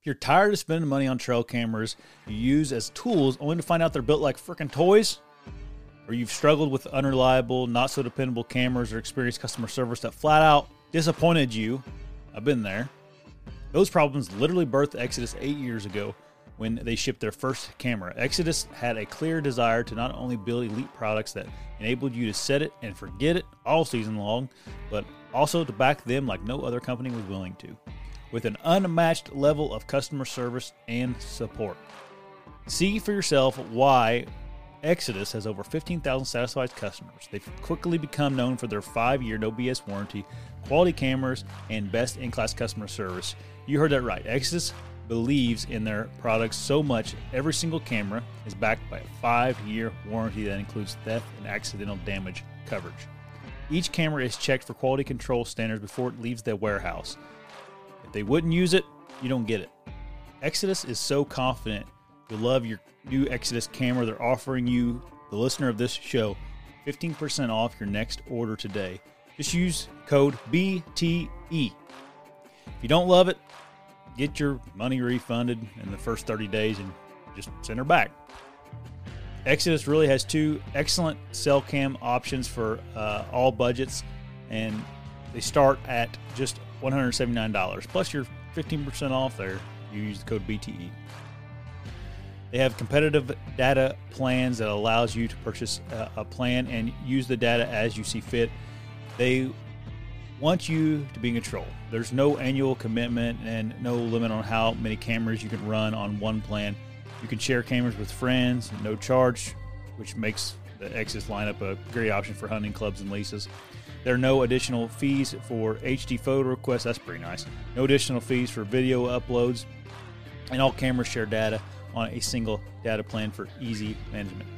If you're tired of spending money on trail cameras you use as tools only to find out they're built like freaking toys, or you've struggled with unreliable, not so dependable cameras or experienced customer service that flat out disappointed you, I've been there. Those problems literally birthed Exodus eight years ago when they shipped their first camera. Exodus had a clear desire to not only build elite products that enabled you to set it and forget it all season long, but also to back them like no other company was willing to with an unmatched level of customer service and support. See for yourself why Exodus has over 15,000 satisfied customers. They've quickly become known for their five year no BS warranty, quality cameras, and best in class customer service. You heard that right. Exodus believes in their products so much, every single camera is backed by a five year warranty that includes theft and accidental damage coverage. Each camera is checked for quality control standards before it leaves the warehouse. If they wouldn't use it, you don't get it. Exodus is so confident you'll love your new Exodus camera. They're offering you, the listener of this show, 15% off your next order today. Just use code BTE. If you don't love it, get your money refunded in the first 30 days and just send her back. Exodus really has two excellent cell cam options for uh, all budgets, and they start at just $179 plus your 15% off there. You use the code BTE. They have competitive data plans that allows you to purchase a, a plan and use the data as you see fit. They want you to be in control. There's no annual commitment and no limit on how many cameras you can run on one plan. You can share cameras with friends, no charge, which makes the Exodus lineup a great option for hunting clubs and leases. There are no additional fees for HD photo requests. That's pretty nice. No additional fees for video uploads. And all cameras share data on a single data plan for easy management.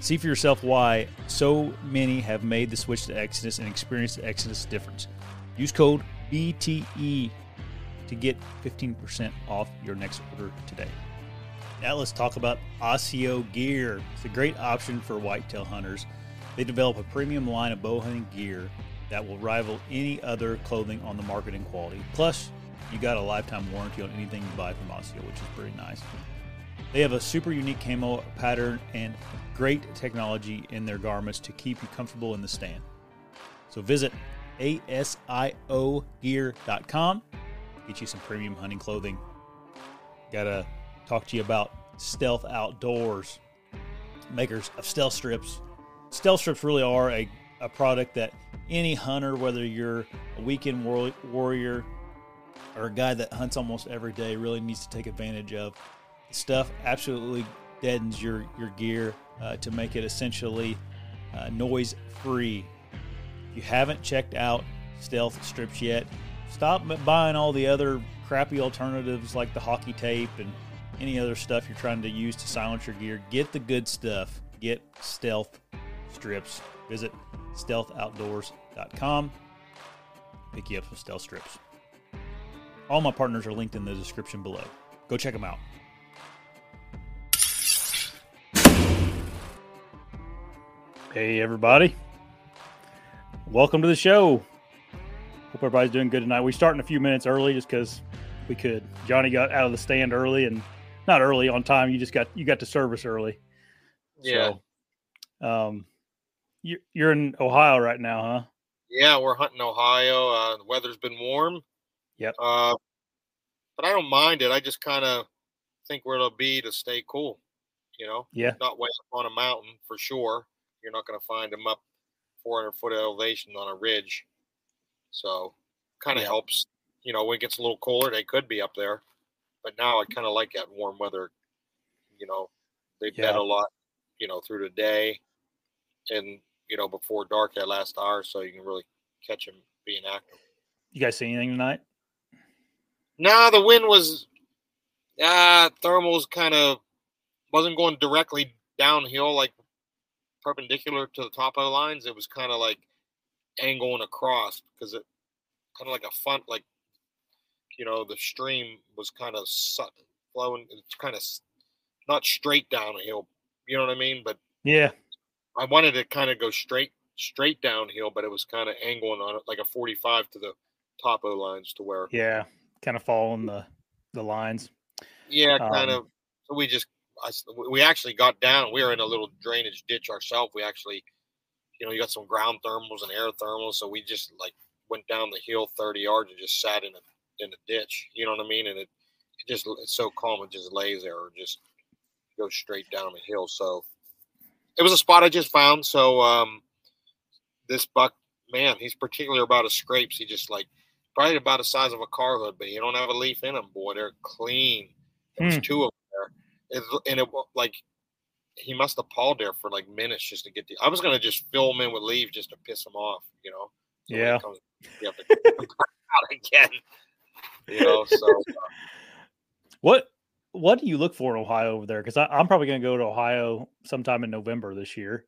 See for yourself why so many have made the switch to Exodus and experienced the Exodus difference. Use code BTE to get 15% off your next order today. Now let's talk about ASIO Gear. It's a great option for whitetail hunters. They develop a premium line of bow hunting gear that will rival any other clothing on the market in quality. Plus, you got a lifetime warranty on anything you buy from Asio, which is pretty nice. They have a super unique camo pattern and great technology in their garments to keep you comfortable in the stand. So visit asiogear.com, get you some premium hunting clothing. Gotta talk to you about Stealth Outdoors, makers of stealth strips stealth strips really are a, a product that any hunter, whether you're a weekend war- warrior or a guy that hunts almost every day, really needs to take advantage of. The stuff absolutely deadens your, your gear uh, to make it essentially uh, noise free. If you haven't checked out stealth strips yet, stop buying all the other crappy alternatives like the hockey tape and any other stuff you're trying to use to silence your gear. Get the good stuff. Get stealth strips, visit stealthoutdoors.com. Pick you up some stealth strips. All my partners are linked in the description below. Go check them out. Hey, everybody. Welcome to the show. Hope everybody's doing good tonight. We start in a few minutes early just because we could. Johnny got out of the stand early and not early on time. You just got you got to service early. Yeah. So, um, you're in Ohio right now, huh? Yeah, we're hunting Ohio. Uh, the weather's been warm. Yep. Uh, but I don't mind it. I just kind of think where it'll be to stay cool. You know. Yeah. Not way up on a mountain for sure. You're not going to find them up 400 foot elevation on a ridge. So, kind of yeah. helps. You know, when it gets a little cooler, they could be up there. But now I kind of like that warm weather. You know, they yeah. a lot. You know, through the day, and you know, before dark that last hour, so you can really catch them being active. You guys see anything tonight? nah, the wind was uh thermals kind of wasn't going directly downhill like perpendicular to the top of the lines. It was kind of like angling across because it kind of like a fun like you know the stream was kind of flowing. It's kind of not straight downhill. You know what I mean? But yeah, I wanted to kind of go straight straight downhill, but it was kind of angling on it like a 45 to the top of the lines to where yeah, kind of following the the lines. Yeah, kind um, of. So we just I, we actually got down. We were in a little drainage ditch ourselves. We actually, you know, you got some ground thermals and air thermals, so we just like went down the hill 30 yards and just sat in a in a ditch. You know what I mean? And it, it just it's so calm. It just lays there or just goes straight down the hill. So it was a spot I just found. So um, this buck, man, he's particular about his scrapes. He just like probably about the size of a car hood, but he don't have a leaf in them. Boy, they're clean. There's mm. two of them there, it, and it like he must have pawed there for like minutes just to get the. I was gonna just fill him in with leaves just to piss him off, you know. So yeah. Comes, you have to out again. You know. So. Uh, what what do you look for in Ohio over there? Because I'm probably going to go to Ohio sometime in November this year.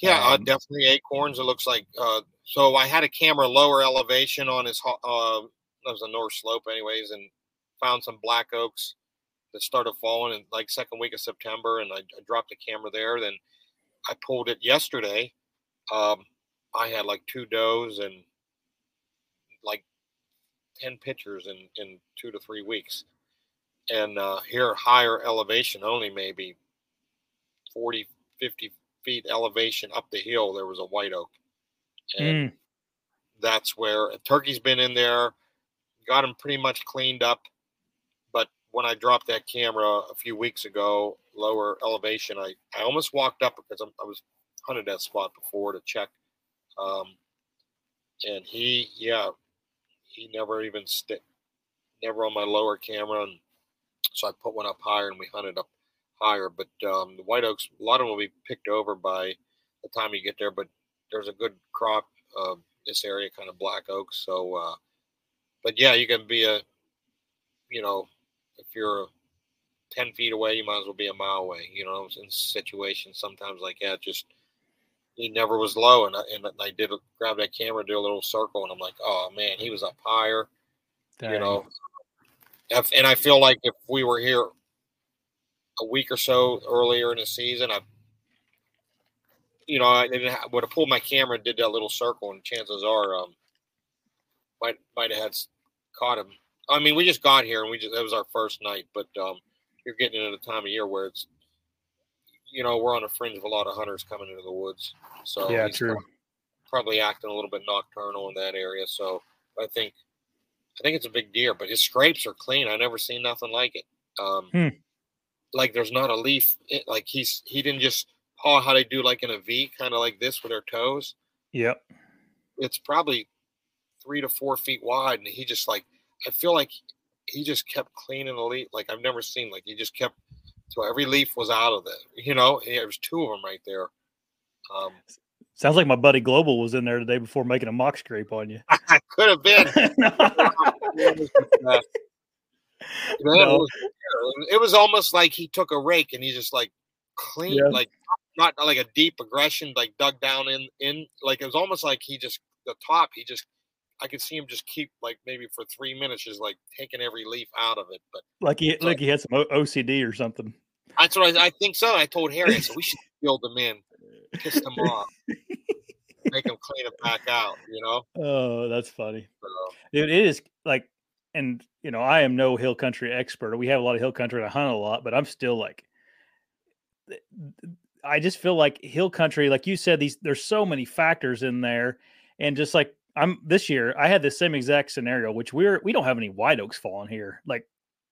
Yeah, uh, um, uh, definitely acorns. It looks like. Uh, so I had a camera lower elevation on his. Uh, that was a north slope, anyways, and found some black oaks that started falling in like second week of September, and I, I dropped the camera there. Then I pulled it yesterday. Um, I had like two does and like ten pictures in in two to three weeks and uh, here higher elevation only maybe 40 50 feet elevation up the hill there was a white oak and mm. that's where turkey's been in there got him pretty much cleaned up but when i dropped that camera a few weeks ago lower elevation i, I almost walked up because I'm, i was hunted that spot before to check um, and he yeah he never even stick never on my lower camera and so I put one up higher and we hunted up higher. But um, the white oaks, a lot of them will be picked over by the time you get there. But there's a good crop of this area, kind of black oaks. So, uh, but yeah, you can be a, you know, if you're 10 feet away, you might as well be a mile away. You know, in situations sometimes like that, just he never was low. And I, and I did grab that camera, do a little circle, and I'm like, oh man, he was up higher. Dang. You know, and I feel like if we were here a week or so earlier in the season, I, you know, I would have pulled my camera and did that little circle, and chances are, um, might might have had caught him. I mean, we just got here, and we just that was our first night, but um, you're getting into the time of year where it's, you know, we're on the fringe of a lot of hunters coming into the woods. So yeah, true. Probably acting a little bit nocturnal in that area. So I think I think it's a big deer, but his scrapes are clean. I never seen nothing like it. Um, hmm. Like there's not a leaf. It, like he's he didn't just paw how they do like in a V, kind of like this with their toes. Yep. It's probably three to four feet wide, and he just like I feel like he just kept cleaning the leaf. Like I've never seen. Like he just kept so every leaf was out of it. You know, there was two of them right there. Um, Sounds like my buddy Global was in there today before making a mock scrape on you. I could have been. no. it was almost like he took a rake and he just like cleaned, yeah. like not like a deep aggression, like dug down in in like it was almost like he just the top. He just I could see him just keep like maybe for three minutes, just like taking every leaf out of it. But like he like he had some OCD or something. That's what I, I think so. I told Harry, I said we should build them in pissed them off. Make them clean it back out, you know? Oh, that's funny. So, it is like, and you know, I am no hill country expert. We have a lot of hill country and I hunt a lot, but I'm still like, I just feel like hill country, like you said, these there's so many factors in there, and just like I'm this year, I had the same exact scenario, which we're we don't have any white oaks falling here, like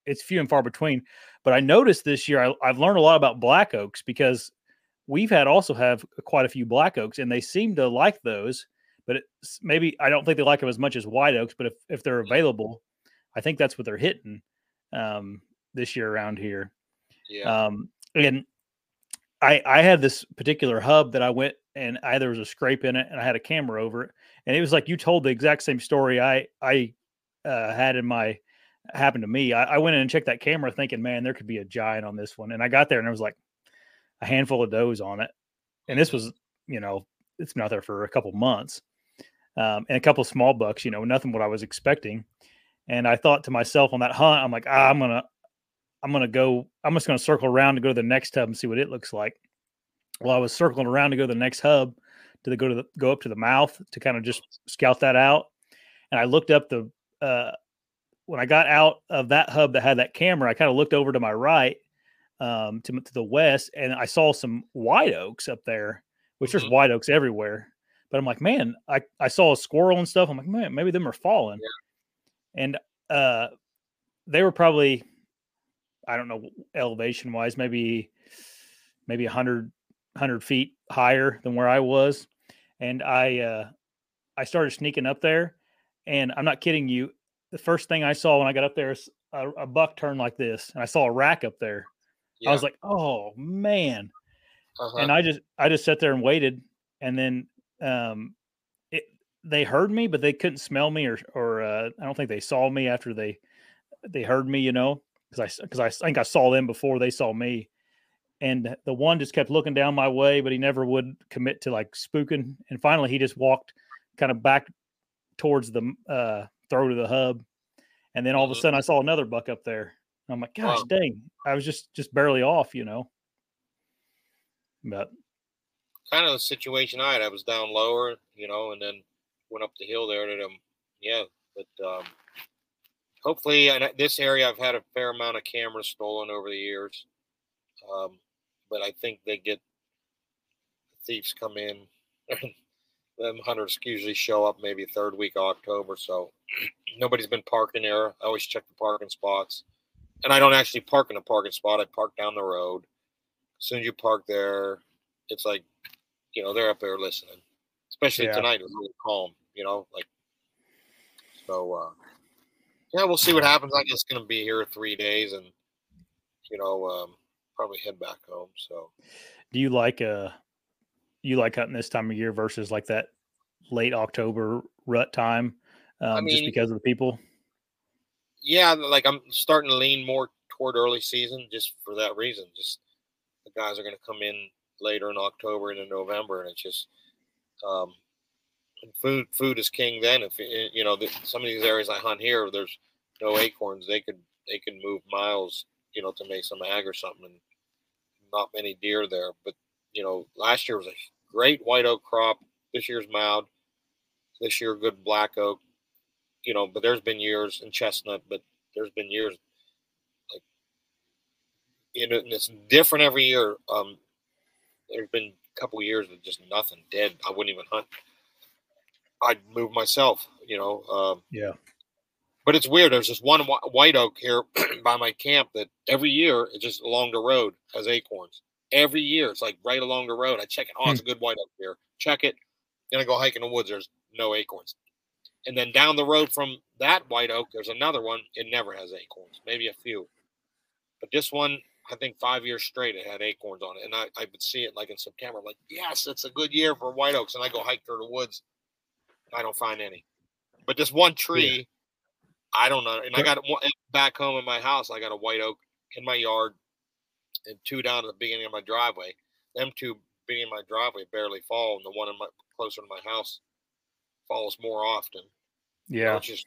it's few and far between. But I noticed this year, I, I've learned a lot about black oaks because we've had also have quite a few black oaks, and they seem to like those. But maybe I don't think they like them as much as white oaks. But if if they're available, I think that's what they're hitting um, this year around here. Yeah. Um, and I I had this particular hub that I went and I, there was a scrape in it, and I had a camera over it, and it was like you told the exact same story I I uh, had in my happened to me. I, I, went in and checked that camera thinking, man, there could be a giant on this one. And I got there and there was like a handful of does on it. And this was, you know, it's been out there for a couple months. Um, and a couple small bucks, you know, nothing what I was expecting. And I thought to myself on that hunt, I'm like, ah, I'm gonna, I'm gonna go, I'm just gonna circle around to go to the next hub and see what it looks like. Well, I was circling around to go to the next hub, to the, go to the go up to the mouth to kind of just scout that out. And I looked up the uh, when I got out of that hub that had that camera, I kind of looked over to my right, um, to, to the west, and I saw some white oaks up there, which mm-hmm. there's white oaks everywhere. But I'm like, man, I, I saw a squirrel and stuff. I'm like, man, maybe them are falling. Yeah. And uh, they were probably, I don't know, elevation wise, maybe maybe 100, 100 feet higher than where I was. And I uh, I started sneaking up there, and I'm not kidding you the first thing I saw when I got up there is a, a buck turn like this, and I saw a rack up there. Yeah. I was like, "Oh man!" Uh-huh. And I just I just sat there and waited, and then um, it they heard me, but they couldn't smell me, or or uh, I don't think they saw me after they they heard me, you know, because I because I think I saw them before they saw me, and the one just kept looking down my way, but he never would commit to like spooking, and finally he just walked kind of back towards the uh throw to the hub. And then all of a mm-hmm. sudden I saw another buck up there. I'm like, gosh wow. dang. I was just just barely off, you know. But kind of the situation I had. I was down lower, you know, and then went up the hill there to them. Yeah, but um, hopefully, in this area, I've had a fair amount of cameras stolen over the years. Um, but I think they get thieves come in them hunters usually show up maybe third week of October. So nobody's been parking there. I always check the parking spots. And I don't actually park in a parking spot. I park down the road. As soon as you park there, it's like, you know, they're up there listening. Especially yeah. tonight, it was really calm, you know, like so uh yeah, we'll see what happens. I guess gonna be here three days and you know, um probably head back home. So do you like uh you like hunting this time of year versus like that late October rut time, um, I mean, just because of the people? Yeah, like I'm starting to lean more toward early season just for that reason. Just the guys are going to come in later in October and in November, and it's just um, food. Food is king. Then, if you know the, some of these areas I hunt here, there's no acorns. They could they could move miles, you know, to make some ag or something, and not many deer there. But you know, last year was a great white oak crop. This year's mild. This year, good black oak. You know, but there's been years in chestnut, but there's been years like you know, it's different every year. Um, there's been a couple years of just nothing dead. I wouldn't even hunt. I'd move myself. You know. Um, yeah. But it's weird. There's this one white oak here by my camp that every year, it's just along the road has acorns every year. It's like right along the road. I check it. Oh, it's a hmm. good white oak here. Check it. Then I go hiking in the woods. There's no acorns. And then down the road from that white oak, there's another one. It never has acorns, maybe a few. But this one, I think five years straight, it had acorns on it. And I, I would see it like in September, like, yes, it's a good year for white oaks. And I go hike through the woods. I don't find any. But this one tree, yeah. I don't know. And I got one back home in my house. I got a white oak in my yard and two down at the beginning of my driveway. Them two being in my driveway barely fall, and the one in my closer to my house falls more often. Yeah, which is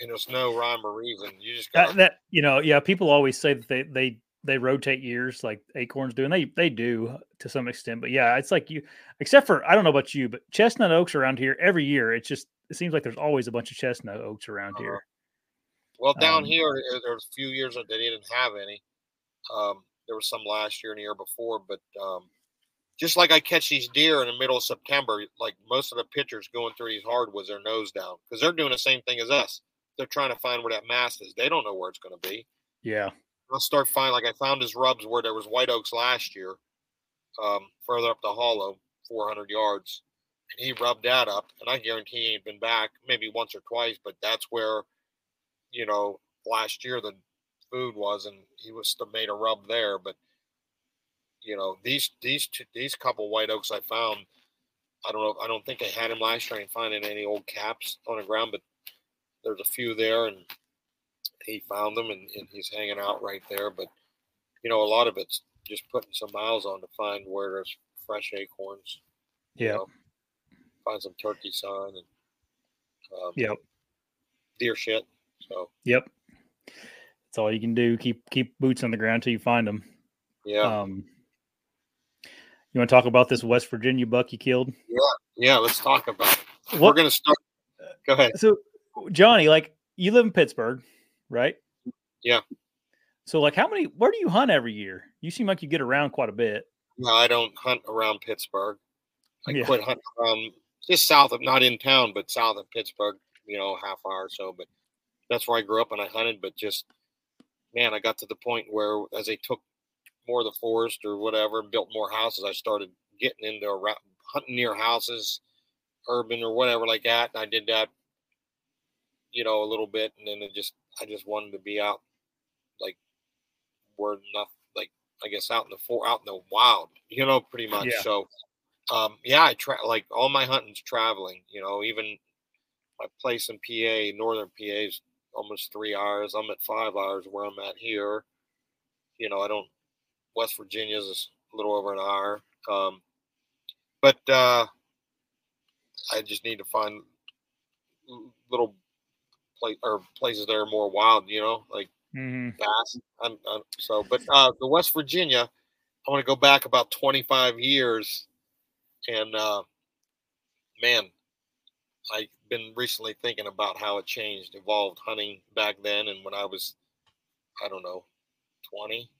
and there's no rhyme or reason. You just got that, you know. Yeah, people always say that they they they rotate years like acorns do, and they they do to some extent. But yeah, it's like you, except for I don't know about you, but chestnut oaks around here every year. It's just it seems like there's always a bunch of chestnut oaks around uh-huh. here. Well, down um, here there's a few years that they didn't have any. Um, there was some last year and the year before, but um, just like I catch these deer in the middle of September, like most of the pitchers going through these hardwoods, their nose down because they're doing the same thing as us. They're trying to find where that mast is. They don't know where it's going to be. Yeah. I'll start finding like I found his rubs where there was white oaks last year, um, further up the hollow, 400 yards, and he rubbed that up. And I guarantee he ain't been back maybe once or twice, but that's where, you know, last year the food was, and he was still made a rub there. But you know, these these two, these couple white oaks I found, I don't know, I don't think I had him last year. I didn't find any old caps on the ground, but there's a few there, and he found them and, and he's hanging out right there. But you know, a lot of it's just putting some miles on to find where there's fresh acorns. Yeah. know, find some turkey sign and um, Yep. deer shit. So Yep. That's all you can do. Keep keep boots on the ground till you find them. yeah, Um, you want to talk about this West Virginia buck you killed? yeah. Yeah. Let's talk about. It. We're gonna start. Go ahead. So, Johnny, like you live in Pittsburgh, right? Yeah. So, like, how many? Where do you hunt every year? You seem like you get around quite a bit. No, I don't hunt around Pittsburgh. I Yeah. quit hunting around just south of, not in town, but south of Pittsburgh. You know, half hour or so. But that's where I grew up and I hunted. But just man, I got to the point where as they took more of the forest or whatever, and built more houses, I started getting into around, hunting near houses, urban or whatever like that. And I did that, you know, a little bit, and then it just I just wanted to be out, like where enough, like I guess out in the for out in the wild, you know, pretty much. Yeah. So, um, yeah, I try like all my hunting's traveling. You know, even my place in PA, northern PA is almost three hours. I'm at five hours where I'm at here. You know, I don't. West Virginia's is a little over an hour. Um, but uh, I just need to find little place or places that are more wild. You know, like Mm-hmm. I'm, so, but uh, the West Virginia, I want to go back about 25 years, and uh, man, I've been recently thinking about how it changed, evolved hunting back then, and when I was, I don't know, 20,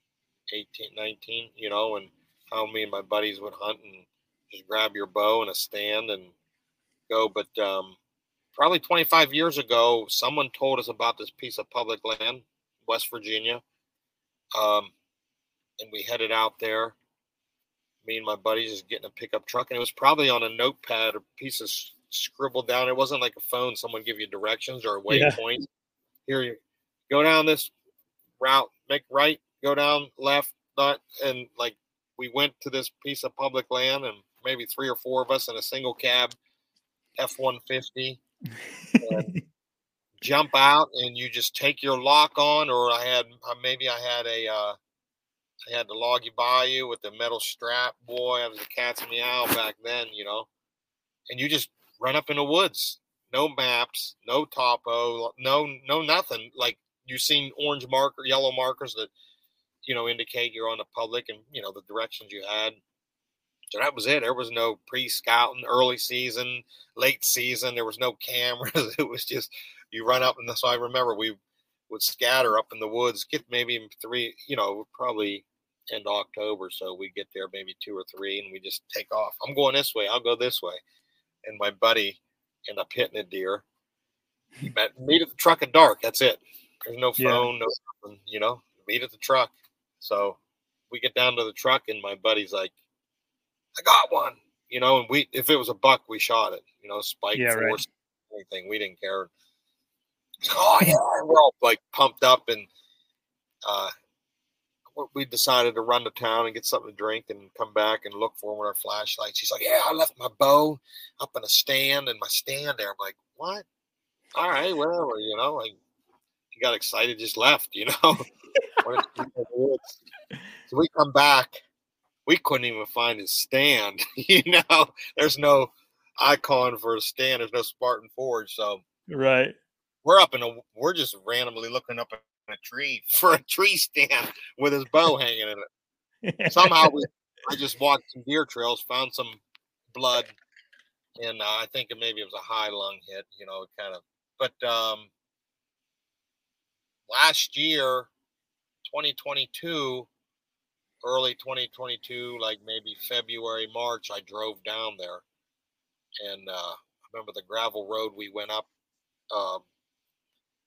18, 19, you know, and how me and my buddies would hunt and just grab your bow and a stand and go. But um, probably 25 years ago, someone told us about this piece of public land, West Virginia. Um, and we headed out there. Me and my buddies just getting a pickup truck, and it was probably on a notepad or piece of scribbled down. It wasn't like a phone. Someone give you directions or a Yeah. waypoint. Here you go down this route, make right, go down left, not, and like we went to this piece of public land, and maybe three or four of us in a single cab F one fifty jump out and you just take your lock on or i had uh, maybe i had a uh i had the loggy bayou with the metal strap boy i was a cat's meow back then you know and you just run up in the woods. No maps no topo no no nothing. Like you've seen orange marker yellow markers that you know indicate you're on the public and you know the directions you had so that was it there was no pre-scouting early season late season there was no cameras it was just you run up and so I remember we would scatter up in the woods, get maybe three, you know, probably end of October. So we get there maybe two or three and we just take off. I'm going this way, I'll go this way. And my buddy ended up hitting a deer. He met meet at the truck at dark. That's it. There's no Yeah. phone, no nothing, you know, meet at the truck. So we get down to the truck and my buddy's like, I got one. You know, and we if it was a buck, we shot it, you know, spike Yeah, right. force, anything. We didn't care. Oh yeah, we're all like pumped up, and uh, we- decided to run to town and get something to drink and come back and look for him with our flashlights. He's like, "Yeah, I left my bow up in a stand and my stand there." I'm like, "What? All right, whatever." You know, like he got excited, just left. You know, Wanted to keep in the woods. so we come back. We couldn't even find his stand. you know, there's no icon for a stand. There's no Spartan Forge, so right. we're up in a we're just randomly looking up in a tree for a tree stand with his bow hanging in it. Somehow we I just walked some deer trails, found some blood, and uh, I think it maybe it was a high lung hit, you know, kind of. But um last year, 2022, early 2022, like maybe February, March, I drove down there, and uh, I remember the gravel road we went up. Um,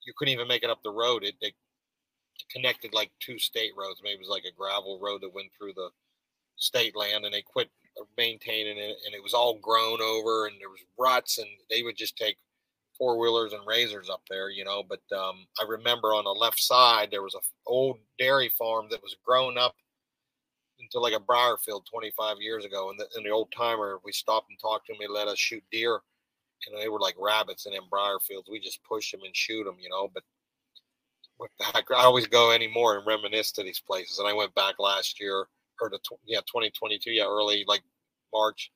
you couldn't even make it up the road. It, it connected like two state roads. Maybe it was like a gravel road that went through the state land, and they quit maintaining it, and it was all grown over, and there was ruts, and they would just take four wheelers and RZRs up there, you know. But um, I remember on the left side there was a old dairy farm that was grown up into like a briar field 25 years ago, and the, and the old timer we stopped and talked to him. He let us shoot deer, and they were like rabbits in them briar fields. We just push them and shoot them, you know. But with back. I always go anymore and reminisce to these places. And I went back last year or the yeah 2022, yeah, early like March.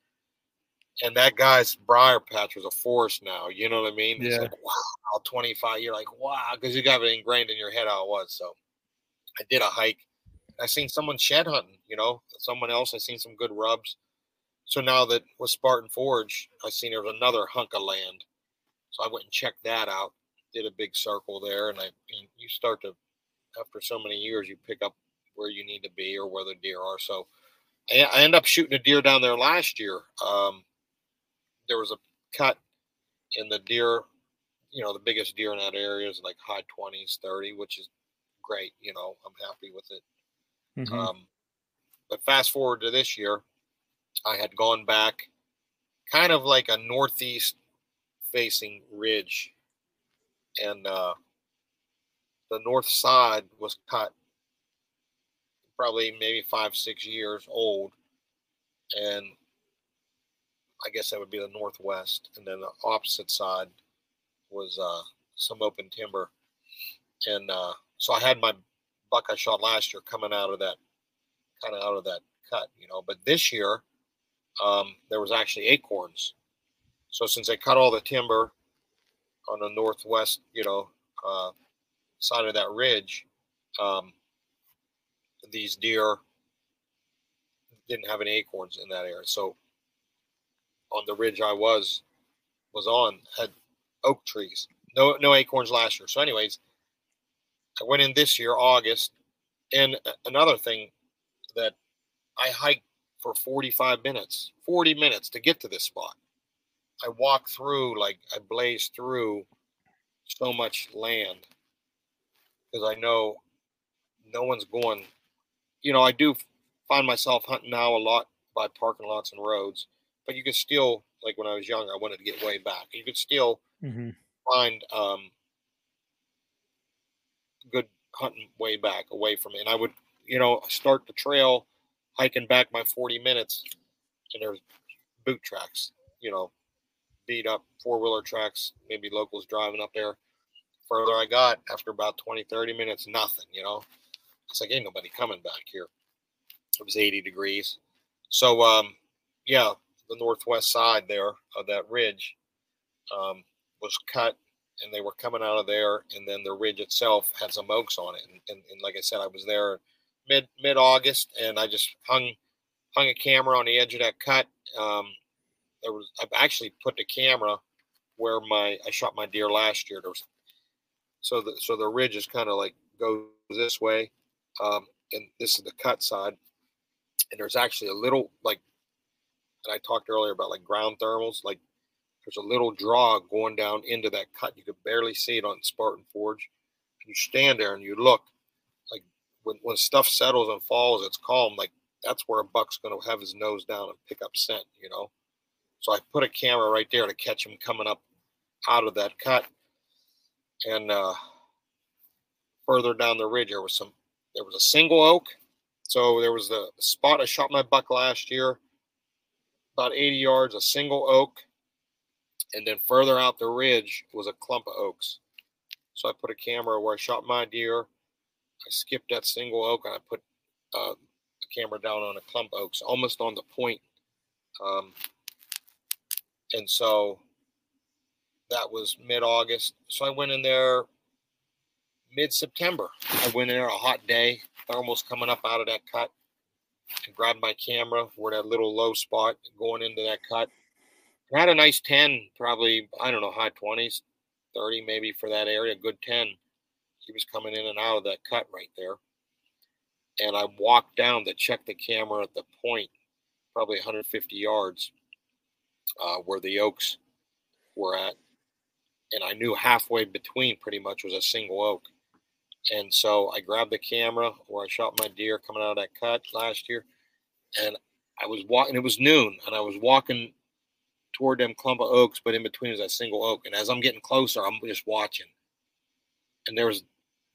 And that guy's briar patch was a forest now. You know what I mean? It's Yeah. like wow, 25. You're like wow, because you got it ingrained in your head how it was. So I did a hike. I seen someone shed hunting. You know, someone else. I seen some good rubs. So now that with Spartan Forge, I seen there was another hunk of land. So I went and checked that out. Did a big circle there, and I and you start to after so many years, you pick up where you need to be or where the deer are. So I, I ended up shooting a deer down there last year. Um, there was a cut in the deer, you know, the biggest deer in that area is like high 20s, 30, which is great. You know, I'm happy with it. Mhm. Um, but fast forward to this year, I had gone back kind of like a northeast facing ridge. And uh, the north side was cut probably maybe five, six years old. And I guess that would be the northwest. And then the opposite side was uh, some open timber. And uh, so I had my buck I shot last year coming out of that, kind of out of that cut, you know. But this year, um, there was actually acorns. So since they cut all the timber on the northwest, you know, uh, side of that ridge, um, these deer didn't have any acorns in that area. So on the ridge I was was on had oak trees. No no acorns last year. So anyways, I went in this year August, and another thing that I hiked for 45 minutes, 40 minutes to get to this spot. I walked through like I blazed through so much land because I know no one's going. You know, I do find myself hunting now a lot by parking lots and roads, but you can still, like when I was younger, I wanted to get way back. You could still Mhm. find um, hunting way back away from me. And I would, you know, start the trail hiking back my 40 minutes, and there's boot tracks, you know, beat up four wheeler tracks, maybe locals driving up there. Further I got, after about 20, 30 minutes, nothing, you know. It's like, ain't nobody coming back here. It was 80 degrees. So, um, yeah, the northwest side there of that ridge um, was cut and they were coming out of there and then the ridge itself had some oaks on it and, and, and like i said i was there mid mid august and i just hung hung a camera on the edge of that cut. Um, there was i've actually put the camera where my i shot my deer last year. There was so the so the ridge is kind of like goes this way um, and this is the cut side. And there's actually a little like and i talked earlier about like ground thermals like there's a little draw going down into that cut. You could barely see it on Spartan Forge. You stand there and you look, like when, when stuff settles and falls, it's calm. Like that's where a buck's going to have his nose down and pick up scent, you know. So I put a camera right there to catch him coming up out of that cut. And uh, further down the ridge, there was some. There was a single oak. So there was the spot I shot my buck last year, about 80 yards, a single oak and then further out the ridge was a clump of oaks. So I put a camera where I shot my deer. I skipped that single oak and I put uh, the camera down on a clump of oaks, almost on the point. Um, and so that was mid-August. So I went in there mid-September. I went in there a hot day, thermals coming up out of that cut, and grabbed my camera where that little low spot going into that cut. Had a nice 10, probably, I don't know, high 20s, 30 maybe for that area, good 10. He was coming in and out of that cut right there. And I walked down to check the camera at the point, probably 150 yards, uh, where the oaks were at. And I knew halfway between pretty much was a single oak. And so I grabbed the camera where I shot my deer coming out of that cut last year. And I was walking, it was noon, and I was walking toward them clump of oaks, but in between is that single oak. And as I'm getting closer, I'm just watching. And there was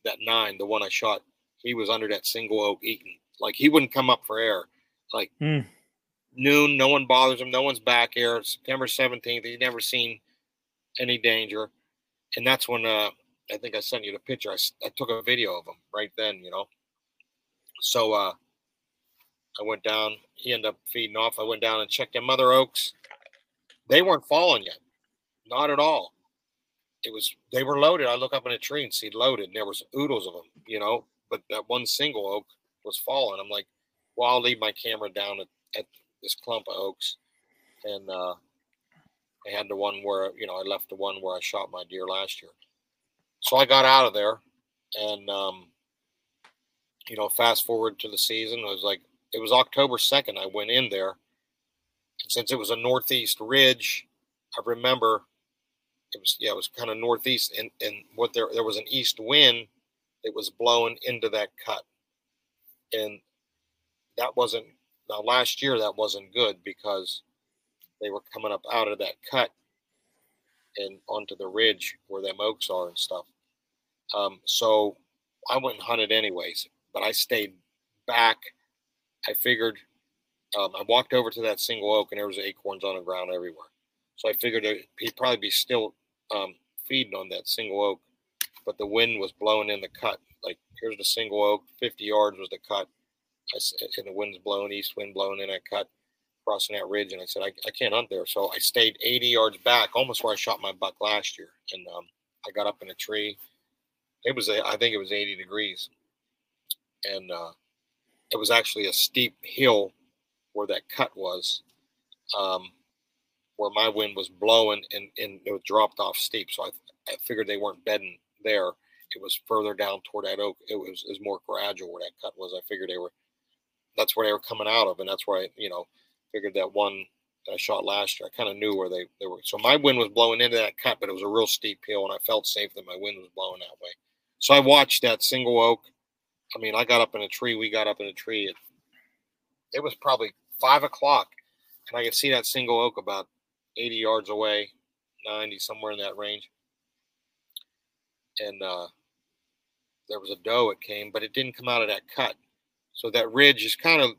that nine, the one I shot. He was under that single oak eating. Like he wouldn't come up for air. Like Hmm. noon, no one bothers him. No one's back here. September 17th, he's never seen any danger. And that's when uh, I think I sent you the picture. I, I took a video of him right then, you know. So uh, I went down. He ended up feeding off. I went down and checked them other oaks. They weren't falling yet, not at all. It was they were loaded. I look up in a tree and see loaded. And there was oodles of them, you know. But that one single oak was falling. I'm like, well, I'll leave my camera down at, at this clump of oaks, and uh, I had the one where you know I left the one where I shot my deer last year. So I got out of there, and um, you know, fast forward to the season, it was like it was October second. I went in there, since it was a northeast ridge, I remember it was yeah, it was kind of northeast, and and what there there was an east wind that was blowing into that cut, and that wasn't now last year that wasn't good because they were coming up out of that cut and onto the ridge where them oaks are and stuff. Um, so I went and hunted anyways, but I stayed back. I figured um, I walked over to that single oak and there was acorns on the ground everywhere. So I figured he'd probably be still um, feeding on that single oak, but the wind was blowing in the cut. Like here's the single oak, 50 yards was the cut. I, and the wind's blowing, east wind blowing in that cut crossing that ridge, and I said I, I can't hunt there. So I stayed 80 yards back, almost where I shot my buck last year, and um, I got up in a tree. It was a, I think it was 80 degrees, and uh, it was actually a steep hill where that cut was, um, where my wind was blowing, and and it dropped off steep. So I I figured they weren't bedding there. It was further down toward that oak. It was, it was more gradual where that cut was. I figured they were that's where they were coming out of, and that's where I, you know, figured that one that I shot last year, I kind of knew where they, they were. So my wind was blowing into that cut, but it was a real steep hill, and I felt safe that my wind was blowing that way. So I watched that single oak. I mean, I got up in a tree. We got up in a tree. It, it was probably five o'clock, and I could see that single oak about 80 yards away, 90, somewhere in that range. And uh, there was a doe. It came, but it didn't come out of that cut. So that ridge is kind of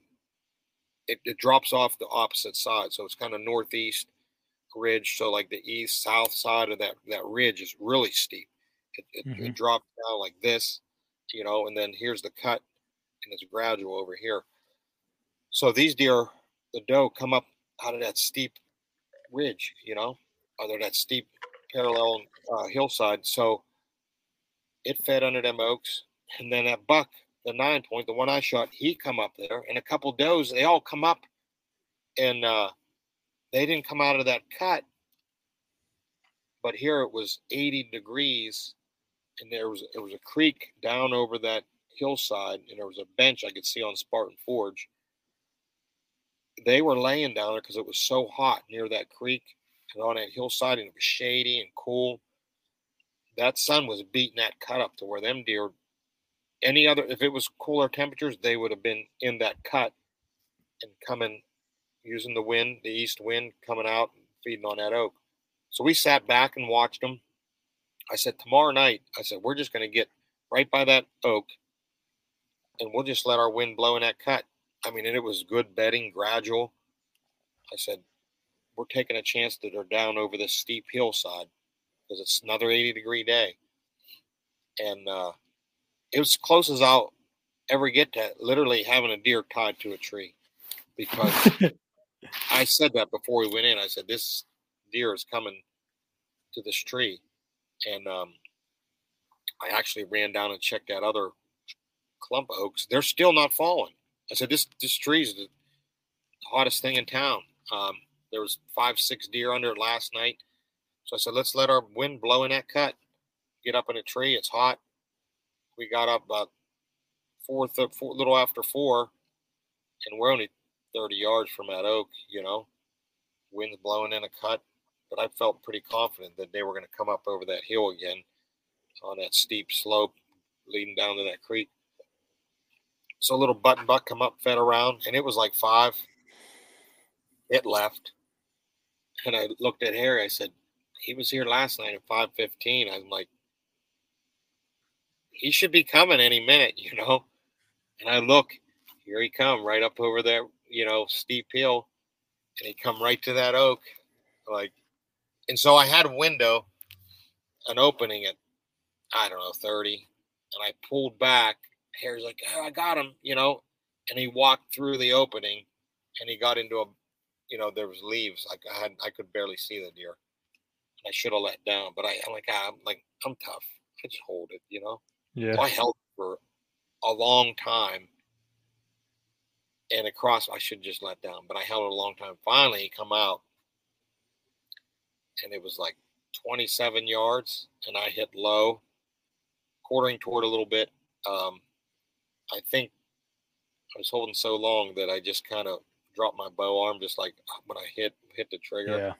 it, it drops off the opposite side. So it's kind of northeast ridge. So like the east south side of that that ridge is really steep. It, it, mm-hmm. it drops down like this, you know, and then here's the cut, and it's gradual over here. So these deer, the doe, come up out of that steep ridge, you know, under that steep parallel uh, hillside. So it fed under them oaks, and then that buck the nine point, the one I shot, he come up there, and a couple does, they all come up, and uh, they didn't come out of that cut. But here it was 80 degrees, and there was it was a creek down over that hillside, and there was a bench I could see on Spartan Forge. They were laying down there because it was so hot near that creek and on that hillside, and it was shady and cool. That sun was beating that cut up to where them deer any other if it was cooler temperatures they would have been in that cut and coming using the wind the east wind coming out and feeding on that oak. So we sat back and watched them i said tomorrow night i said we're just going to get right by that oak and we'll just let our wind blow in that cut i mean and it was good bedding gradual i said we're taking a chance that they're down over this steep hillside because it's another 80 degree day and uh it was close as I'll ever get to literally having a deer tied to a tree because I said that before we went in. I said, This deer is coming to this tree. And um, I actually ran down and checked that other clump of oaks. They're still not falling. I said, This this tree is the hottest thing in town. Um, there was five, six deer under it last night. So I said, let's let our wind blow in that cut. Get up in a tree. It's hot we got up about four, th- four little after four, and we're only 30 yards from that oak, you know, wind's blowing in a cut. But I felt pretty confident that they were going to come up over that hill again on that steep slope leading down to that creek. So a little button buck come up, fed around, and it was like five. It left. And I looked at Harry. I said, he was here last night at 5.15. I'm like, he should be coming any minute, you know. And I look, here he come right up over that, you know, steep hill, and he come right to that oak, like. And so I had a window, an opening at I don't know, 30. And I pulled back. Harry's like, oh, I got him, you know. And he walked through the opening and he got into a, you know, there was leaves. Like I had, I could barely see the deer. and I should have let down, but I, I'm like, ah, I'm like, I'm tough. I just hold it, you know. Yeah. So I held for a long time, and across, I should just let down, but I held it a long time. Finally, he come out, and it was like 27 yards, and I hit low, quartering toward a little bit. Um, I think I was holding so long that I just kind of dropped my bow arm, just like when I hit hit the trigger. Yeah.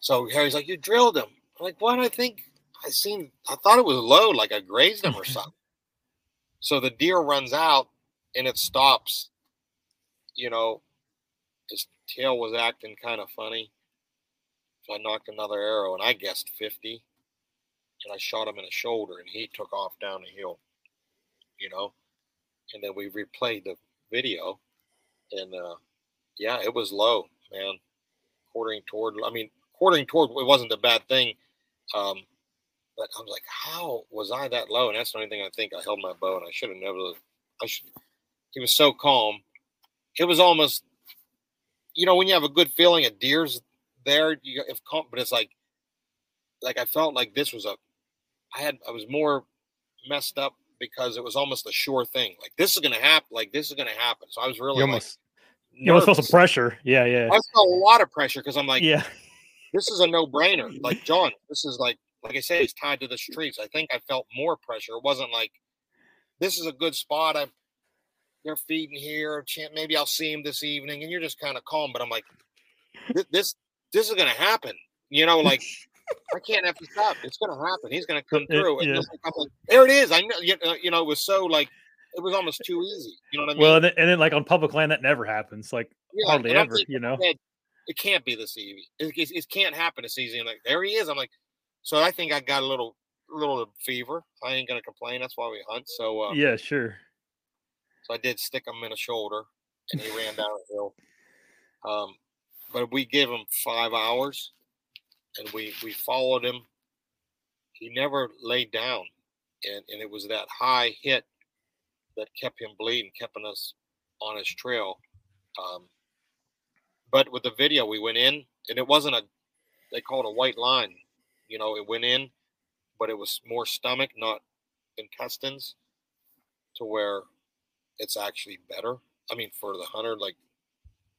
So Harry's like, "You drilled him." I'm like, "What?" I think I seen. I thought it was low, like I grazed him or something. so the deer runs out and it stops. You know, his tail was acting kind of funny. So I knocked another arrow and I guessed 50. And I shot him in the shoulder and he took off down the hill. You know, and then we replayed the video and uh, yeah, it was low, man. Quartering toward, I mean, quartering toward it wasn't a bad thing. Um, but I was like, how was I that low? And that's the only thing I think I held my bow and I should have never, I should, he was so calm. It was almost, you know, when you have a good feeling a deer's there, you if calm, but it's like, like I felt like this was a, I had, I was more messed up because it was almost a sure thing. Like this is going to happen. Like this is going to happen. So I was really you almost, like, you almost felt some pressure. Yeah, yeah. I felt a lot of pressure because I'm like, yeah, this is a no brainer. Like John, this is like, like I say, it's tied to the streets. I think I felt more pressure. It wasn't like this is a good spot. I'm they're feeding here. Maybe I'll see him this evening, and you're just kind of calm. But I'm like, this this is going to happen. You know, like I can't have to stop. It's going to happen. He's going to come through. It, yeah. like, there it is. I know. You know, it was so like it was almost too easy. You know what I mean? Well, and then, and then like on public land, that never happens. Like yeah, hardly ever. You know, it can't be this easy. It, it, it, can't happen this easy. And like there he is. I'm like, so I think I got a little little fever. I ain't gonna complain. That's why we hunt. So uh, yeah, sure. So I did stick him in a shoulder, and he ran down the hill. Um, but we give him five hours, and we we followed him. He never laid down, and and it was that high hit that kept him bleeding, keeping us on his trail. Um, but with the video, we went in, and it wasn't a they call it a white line. You know, it went in, but it was more stomach, not intestines, to where it's actually better. I mean, for the hunter, like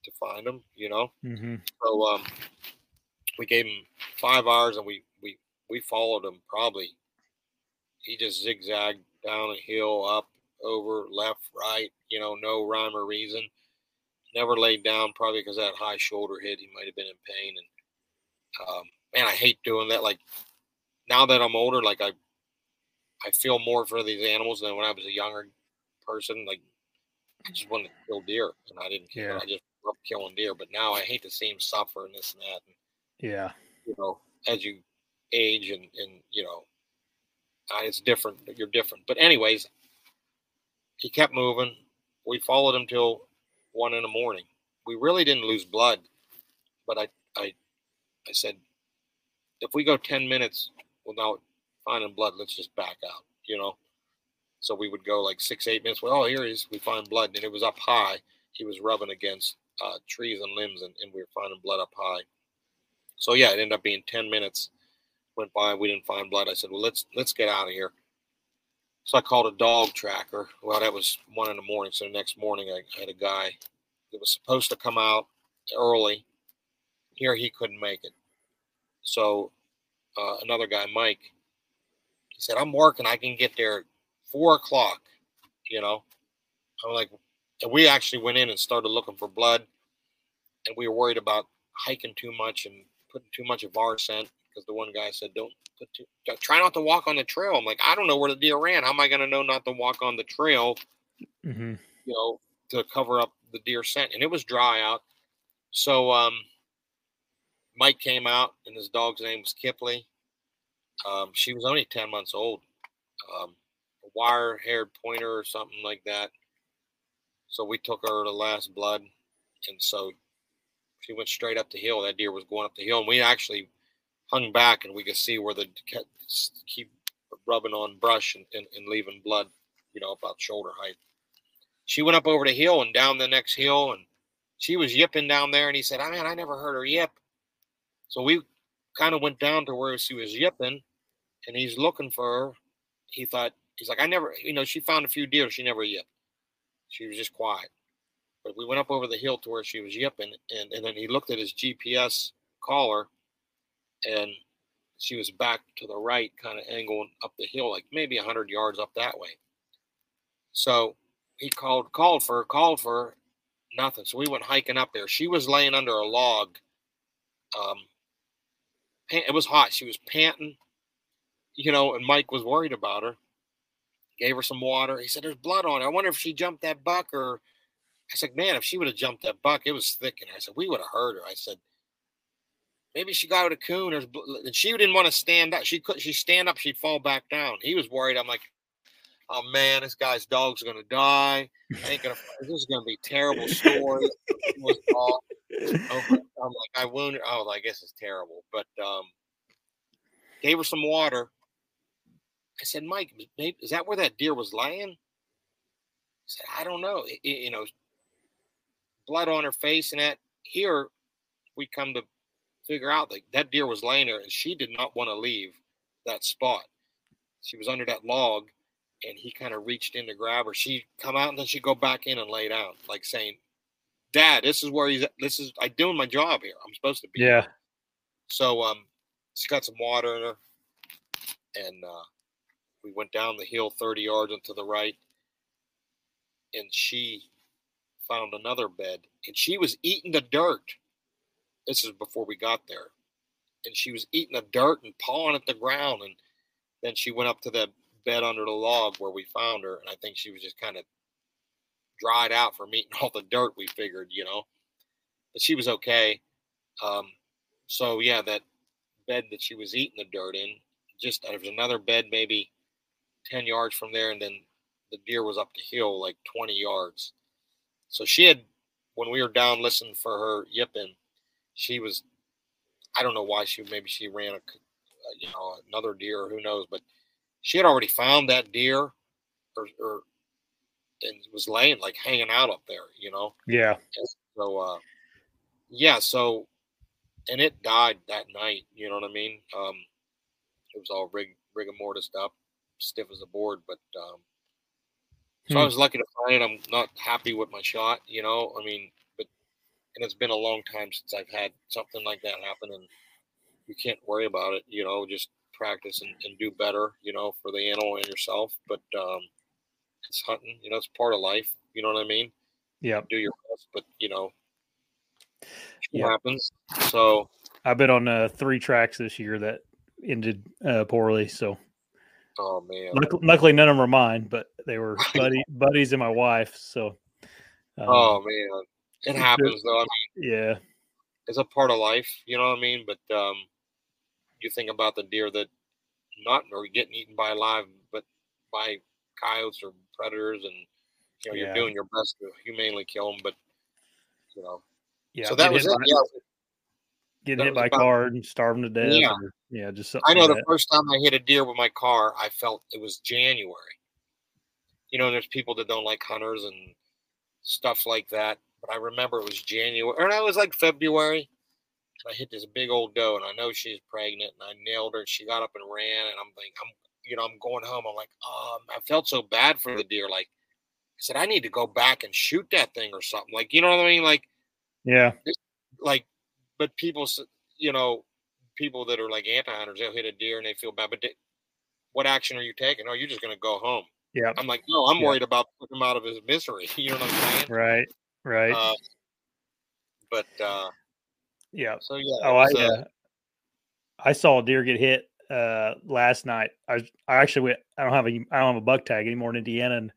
to find them, you know. Mm-hmm. So um, we gave him five hours, and we we we followed him. Probably he just zigzagged down a hill, up, over, left, right. You know, no rhyme or reason. Never laid down, probably because that high shoulder hit. He might have been in pain, and um, man, I hate doing that. Like now that I'm older, like I I feel more for these animals than when I was a younger person. Like I just wanted to kill deer, and I didn't care. Yeah. I just love killing deer. But now I hate to see them suffer and this and that. And, yeah, you know, as you age and and you know, it's different. You're different. But anyways, he kept moving. We followed him till one in the morning. We really didn't lose blood, but I I I said if we go 10 minutes without finding blood, let's just back out, you know? So we would go like six, eight minutes. Well, oh, here he is. We find blood. And it was up high. He was rubbing against uh, trees and limbs, and, and we were finding blood up high. So yeah, it ended up being 10 minutes went by. We didn't find blood. I said, well, let's let's get out of here. So I called a dog tracker. Well, that was one in the morning. So the next morning, I, had a guy that was supposed to come out early. Here, he couldn't make it. So uh, another guy, Mike, he said, I'm working. I can get there at four o'clock, you know. I'm like, and we actually went in and started looking for blood. And we were worried about hiking too much and putting too much of our scent because the one guy said, don't put too, try not to walk on the trail. I'm like, I don't know where the deer ran. How am I going to know not to walk on the trail, mm-hmm. you know, to cover up the deer scent? And it was dry out. So, um, Mike came out, and his dog's name was Kipley. Um, she was only 10 months old, um, a wire haired pointer or something like that. So we took her to last blood. And so she went straight up the hill. That deer was going up the hill. And we actually hung back and we could see where the keep rubbing on brush and, and, and leaving blood, you know, about shoulder height. She went up over the hill and down the next hill, and she was yipping down there. And he said, "I mean, I never heard her yip." So we kind of went down to where she was yipping, and he's looking for her. He thought he's like, "I never, you know, she found a few deer. She never yipped. She was just quiet." But we went up over the hill to where she was yipping, and, and then he looked at his GPS collar, and she was back to the right, kind of angling up the hill, like maybe 100 yards up that way. So he called, called for called for nothing. So we went hiking up there. She was laying under a log. Um, it was hot. She was panting, you know, and Mike was worried about her. Gave her some water. He said, There's blood on her. I wonder if she jumped that buck or. I said, Man, if she would have jumped that buck, it was thick. And I said, We would have heard her. I said, Maybe she got with a coon. Or, and she didn't want to stand up. She could. She stand up. She'd fall back down. He was worried. I'm like, oh man, this guy's dog's gonna die. I ain't gonna. This is gonna be terrible story. I'm like, I wounded. Oh, I guess it's terrible. But um, gave her some water. I said, Mike, is that where that deer was laying? He said, I don't know. It, you know, blood on her face and that. Here, we come to figure out that that deer was laying there, and she did not want to leave that spot. She was under that log, and he kind of reached in to grab her. She come out and then she'd go back in and lay down, like saying, "Dad, this is where he's. At. This is I doing my job here. I'm supposed to be." Yeah. Here. So um, she got some water in her, and uh, we went down the hill 30 yards and to the right, and she found another bed, and she was eating the dirt. This is before we got there, and she was eating the dirt and pawing at the ground, and then she went up to the bed under the log where we found her, and I think she was just kind of dried out from eating all the dirt. We figured, you know, but she was okay. Um, so yeah, that bed that she was eating the dirt in, just there was another bed maybe ten yards from there, and then the deer was up the hill like twenty yards. So she had, when we were down listening for her yipping, she was, I don't know why she maybe she ran a, you know, another deer, who knows, but she had already found that deer or, or and was laying like hanging out up there, you know? Yeah. And so, uh, yeah. So, and it died that night, you know what I mean? Um, it was all rig, rigor mortis up, stiff as a board, but, um, so hmm. I was lucky to find it. I'm not happy with my shot, you know, I mean, but, and it's been a long time since I've had something like that happen and you can't worry about it, you know, just practice and, and do better, you know, for the animal and yourself. But um, it's hunting, you know, it's part of life. You know what I mean? Yeah. Do your best, but you know, it yep. happens. So I've been on uh, three tracks this year that ended uh, poorly. So. Oh man! Luckily, luckily, none of them are mine, but they were buddy, buddies and my wife. So. Um, oh man, it happens though. I mean, yeah, it's a part of life. You know what I mean? But um, you think about the deer that not or getting eaten by live, but by coyotes or predators, and you know, you're doing your best to humanely kill them, but you know. Yeah. So that was it. Yeah. Getting hit by a car and starving to death. Yeah. Or, yeah. Just I know like the that. first time I hit a deer with my car, I felt it was January. You know, there's people that don't like hunters and stuff like that. But I remember it was January, or no, it was like February. I hit this big old doe, and I know she's pregnant, and I nailed her. And she got up and ran, and I'm like, I'm, you know, I'm going home. I'm like, um, I felt so bad for the deer. Like, I said, I need to go back and shoot that thing or something. Like, you know what I mean? Like, yeah, like, but people, you know, people that are like anti-hunters, they'll hit a deer and they feel bad. But they, what action are you taking? Oh, you're just going to go home. Yeah. I'm like, no, I'm worried about putting him out of his misery. You know what I'm saying? Right. Right. Uh, but uh, yeah. So yeah. Oh, I uh, I saw a deer get hit uh last night. I I actually went. I don't have a I don't have a buck tag anymore in Indiana, and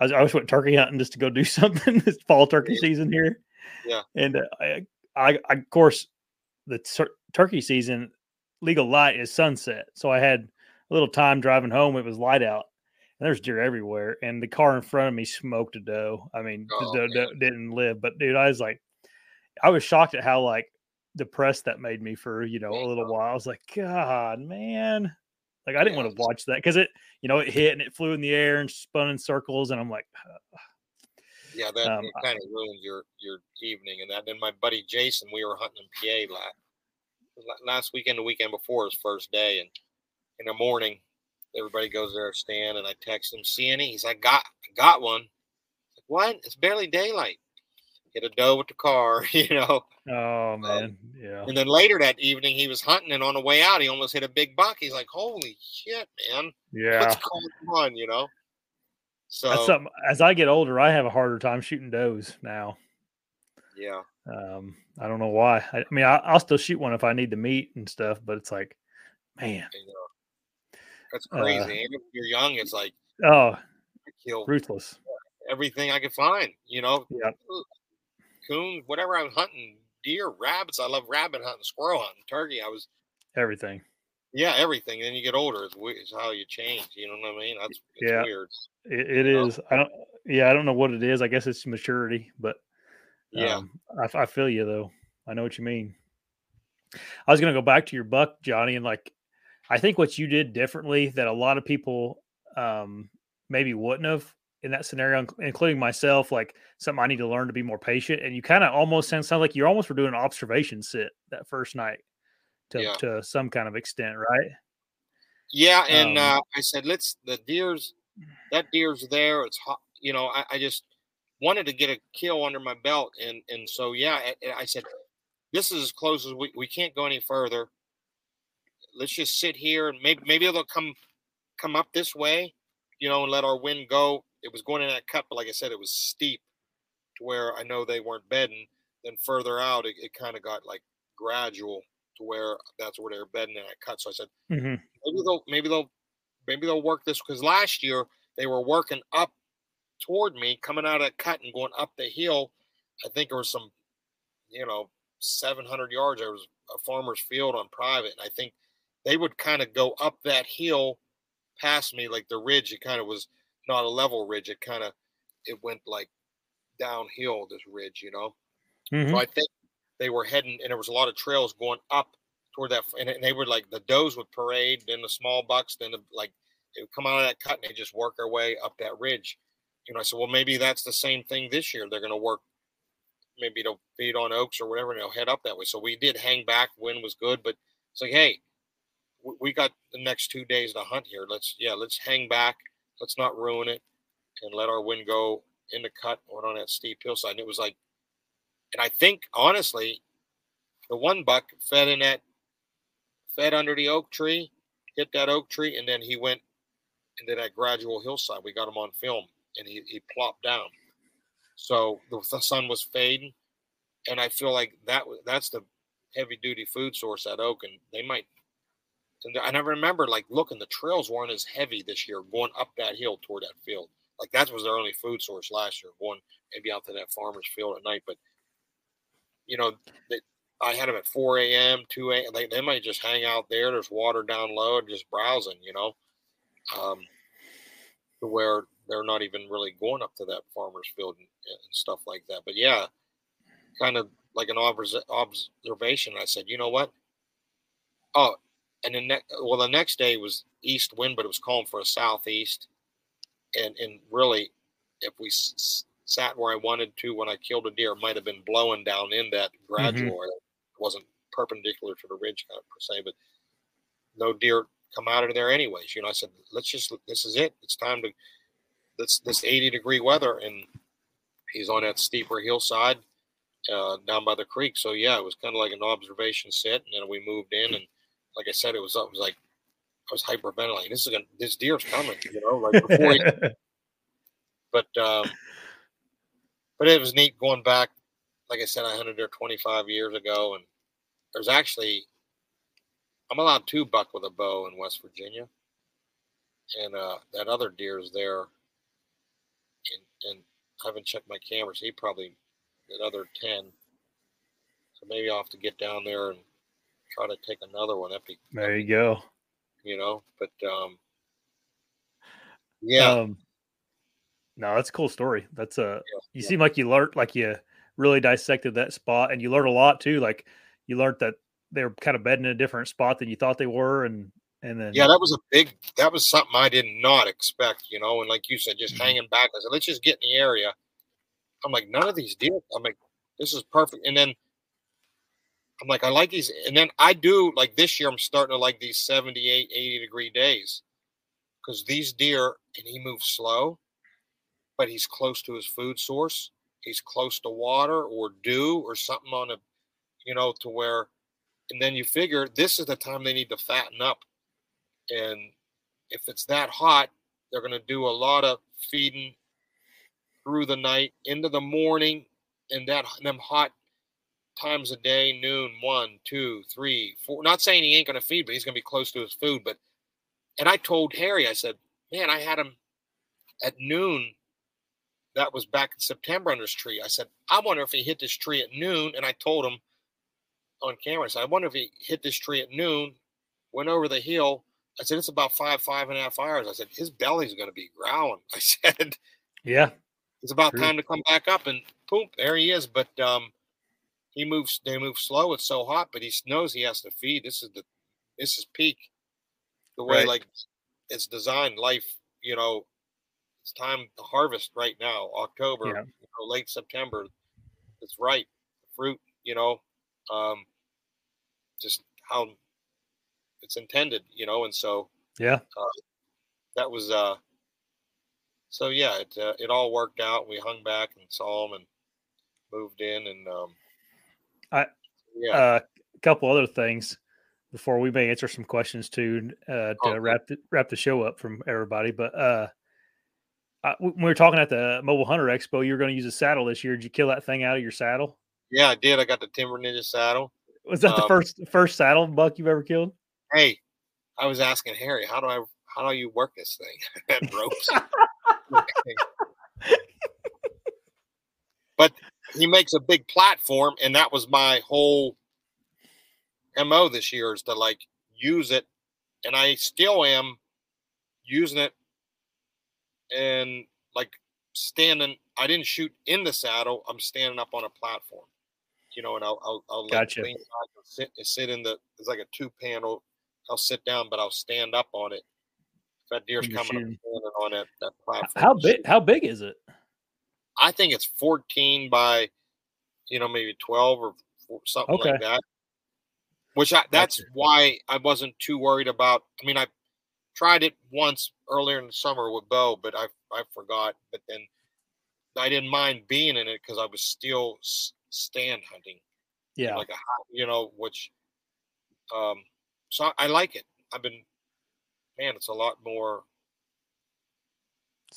I was I was went turkey hunting just to go do something. this fall turkey yeah. season here. Yeah. And uh, I, I, I of course the tur- turkey season legal light is sunset, so I had a little time driving home. It was light out. And there's deer everywhere, and the car in front of me smoked a doe. I mean, oh, the doe, doe didn't live, but dude, I was like, I was shocked at how like depressed that made me for you know a little while. I was like, God, man, Like I didn't Yeah, want to watch that because it, you know, it hit and it flew in the air and spun in circles, and I'm like, Yeah, that Um, kind of ruins your your evening and that. Then my buddy Jason, we were hunting in PA last last weekend, the weekend before his first day, and in the morning, everybody goes there stand, and I text him, "See any?" He's like, "Got got one." Like, what? It's barely daylight. Hit a doe with the car, you know. oh man, yeah, And then later that evening, he was hunting, and on the way out, he almost hit a big buck. He's like, "Holy shit, man! yeah. What's going on?" You know. So That's something. As I get older, I have a harder time shooting does now. yeah, Um, I don't know why. I, I mean, I, I'll still shoot one if I need the meat and stuff, but it's like, man, that's Uh, crazy. and if you're young, it's like oh, I kill ruthless. everything I could find. You know, Yep. coon, whatever I'm hunting, deer, rabbits. I love rabbit hunting, squirrel hunting, turkey. I was, Everything. Yeah, everything. Then you get older, it's, it's how you change. You know what I mean? That's Yeah. weird. It, it know? I don't. Yeah, I don't know what it is. I guess it's maturity, but Yeah, um, I, I feel you though. I know what you mean. I was gonna go back to your buck, Johnny, and like, I think what you did differently that a lot of people um, maybe wouldn't have in that scenario, including myself, like something I need to learn to be more patient. And you kind of almost sound, sound like you almost were doing an observation sit that first night to Yeah. to some kind of extent, right? yeah. And um, uh, I said, let's the deer's that deer's there. It's hot. You know, I, I just wanted to get a kill under my belt, and and so yeah, I, I said, this is as close as we we can't go any further. Let's just sit here and maybe maybe they'll come come up this way, you know, and let our wind go. It was going in that cut, but like I said, it was steep to where I know they weren't bedding. Then further out, it, it kind of got like gradual to where that's where they were bedding in that cut. So I said, hmm maybe they'll maybe they'll maybe they'll work this because last year they were working up toward me, coming out of that cut and going up the hill. I think there was some, you know, 700 yards. There was a farmer's field on private, and I think they would kind of go up that hill past me, like the ridge. It kind of was not a level ridge. It kind of it went like downhill. This ridge, you know. hmm So I think they were heading, and there was a lot of trails going up toward that, and, they were like the does would parade, then the small bucks, then the, like they would come out of that cut and they just work their way up that ridge. You know, I said, well, maybe that's the same thing this year. They're going to work, maybe they'll feed on oaks or whatever, and they'll head up that way. So we did hang back. Wind was good, but it's like, hey, we, we got the next two days to hunt here. Let's, yeah, let's hang back. Let's not ruin it, and let our wind go in the cut. Went on that steep hillside, and it was like and I think honestly, the one buck fed in that fed under the oak tree, hit that oak tree, and then he went into that gradual hillside. We got him on film, and he, he plopped down. So the, the sun was fading, and I feel like that that's the heavy duty food source at Oak, and they might. And I never remember like looking. The trails weren't as heavy this year going up that hill toward that field. Like that was their only food source last year. Going maybe out to that farmer's field at night, but you know, they, I had them at 4 a.m., 2 a.m. They, they might just hang out there. There's water down low, and just browsing, you know, um, to where they're not even really going up to that farmer's field and, and stuff like that. But yeah, kind of like an obs- observation. I said, you know what? Oh, and the next, well, the next day was east wind, but it was calm for a southeast. And, and really, if we sat where I wanted to when I killed a deer, might have been blowing down in that gradual. area. It wasn't perpendicular to the ridge kind of per se, but no deer come out of there anyways. You know, I said, let's just this is it. It's time to this this 80 degree weather, and he's on that steeper hillside uh, down by the creek. So yeah, it was kind of like an observation sit, and then we moved in, and like I said, it was it was like I was hyperventilating. This is gonna this deer's coming, you know, like before. he, but um, but it was neat going back. Like I said, I hunted there 25 years ago, and there's actually I'm allowed to buck with a bow in West Virginia, and uh, that other deer is there. And, and I haven't checked my cameras. He probably another 10. So maybe I'll have to get down there and try to take another one. There you go. you know, but um, yeah, Um, no, that's a cool story. That's a you seem like you learned like you really dissected that spot and you learned a lot too. Like you learned that they were kind of bedding in a different spot than you thought they were, and And then Yeah, that was a big. That was something I did not expect. You know, and like you said, just Mhm. hanging back. I said, let's just get in the area. I'm like, none of these deer. I'm like, this is perfect. And then I'm like, I like these. And then I do like this year. I'm starting to like these 78, 80 degree days because these deer and he moves slow, but he's close to his food source. He's close to water or dew or something on a, you know, to where, and then you figure this is the time they need to fatten up. And if it's that hot, they're going to do a lot of feeding through the night into the morning and that them hot times a day noon one two three four not saying he ain't going to feed but he's going to be close to his food but and i told harry i said man i had him at noon that was back in september under his tree. I said i wonder if he hit this tree at noon and i told him on camera i said i wonder if he hit this tree at noon went over the hill. I said it's about five five and a half hours. I said his belly's going to be growling i said. Yeah, it's about True. time to come back up and boom there he is but um he moves they move slow it's so hot but he knows he has to feed. This is the this is peak. The way Right. like it's designed life you know it's time to harvest right now october Yeah. you know, late september it's ripe fruit you know um just how it's intended you know and so yeah. that was uh so yeah it uh, it all worked out we hung back and saw him and moved in and um I- yeah Uh, a couple other things before we may answer some questions too uh, to Oh, wrap the, wrap the show up from everybody. But uh, When we were talking at the Mobile Hunter Expo, you were going to use a saddle this year. Did you kill that thing out of your saddle? yeah i did i got the timber ninja saddle Was that the Um, first first saddle buck you've ever killed? hey i was asking harry how do i how do you work this thing and ropes but he makes a big platform and that was my whole mo this year is to like use it and i still am using it and like standing i didn't shoot in the saddle i'm standing up on a platform you know and i'll i'll, I'll Gotcha. and sit, and sit in the it's like a two panel i'll sit down but i'll stand up on it if that deer's you're coming standing on that that platform How big? How big is it? I think it's 14 by, you know, maybe 12 or four- something like that. Which I, that's Gotcha. why I wasn't too worried about. I mean, I tried it once earlier in the summer with Bo, but I I forgot. But then I didn't mind being in it because I was still stand hunting, Yeah, like a you know, which um, so I, like it. I've been, man, it's a lot more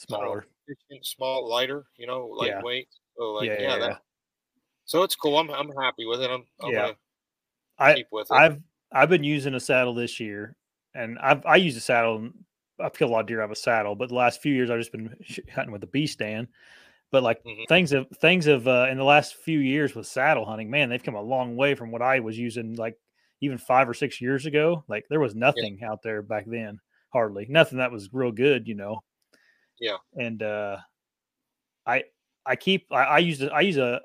know, smaller. efficient, small, lighter, you know, Yeah. lightweight. So like, Yeah, yeah, yeah, that, yeah. so it's cool. I'm I'm happy with it. I'm, I'm Yeah. I keep with it. I've I've been using a saddle this year, and I've I use a saddle. and I've killed a lot of deer. I have a saddle, but the last few years I've just been hunting with a beast stand. But like Mhm. things have things have uh, in the last few years with saddle hunting, man, they've come a long way from what I was using like even five or six years ago. Like there was nothing out there back then, hardly nothing that was real good, you know. Yeah. And uh, I I keep I, I use a, I use a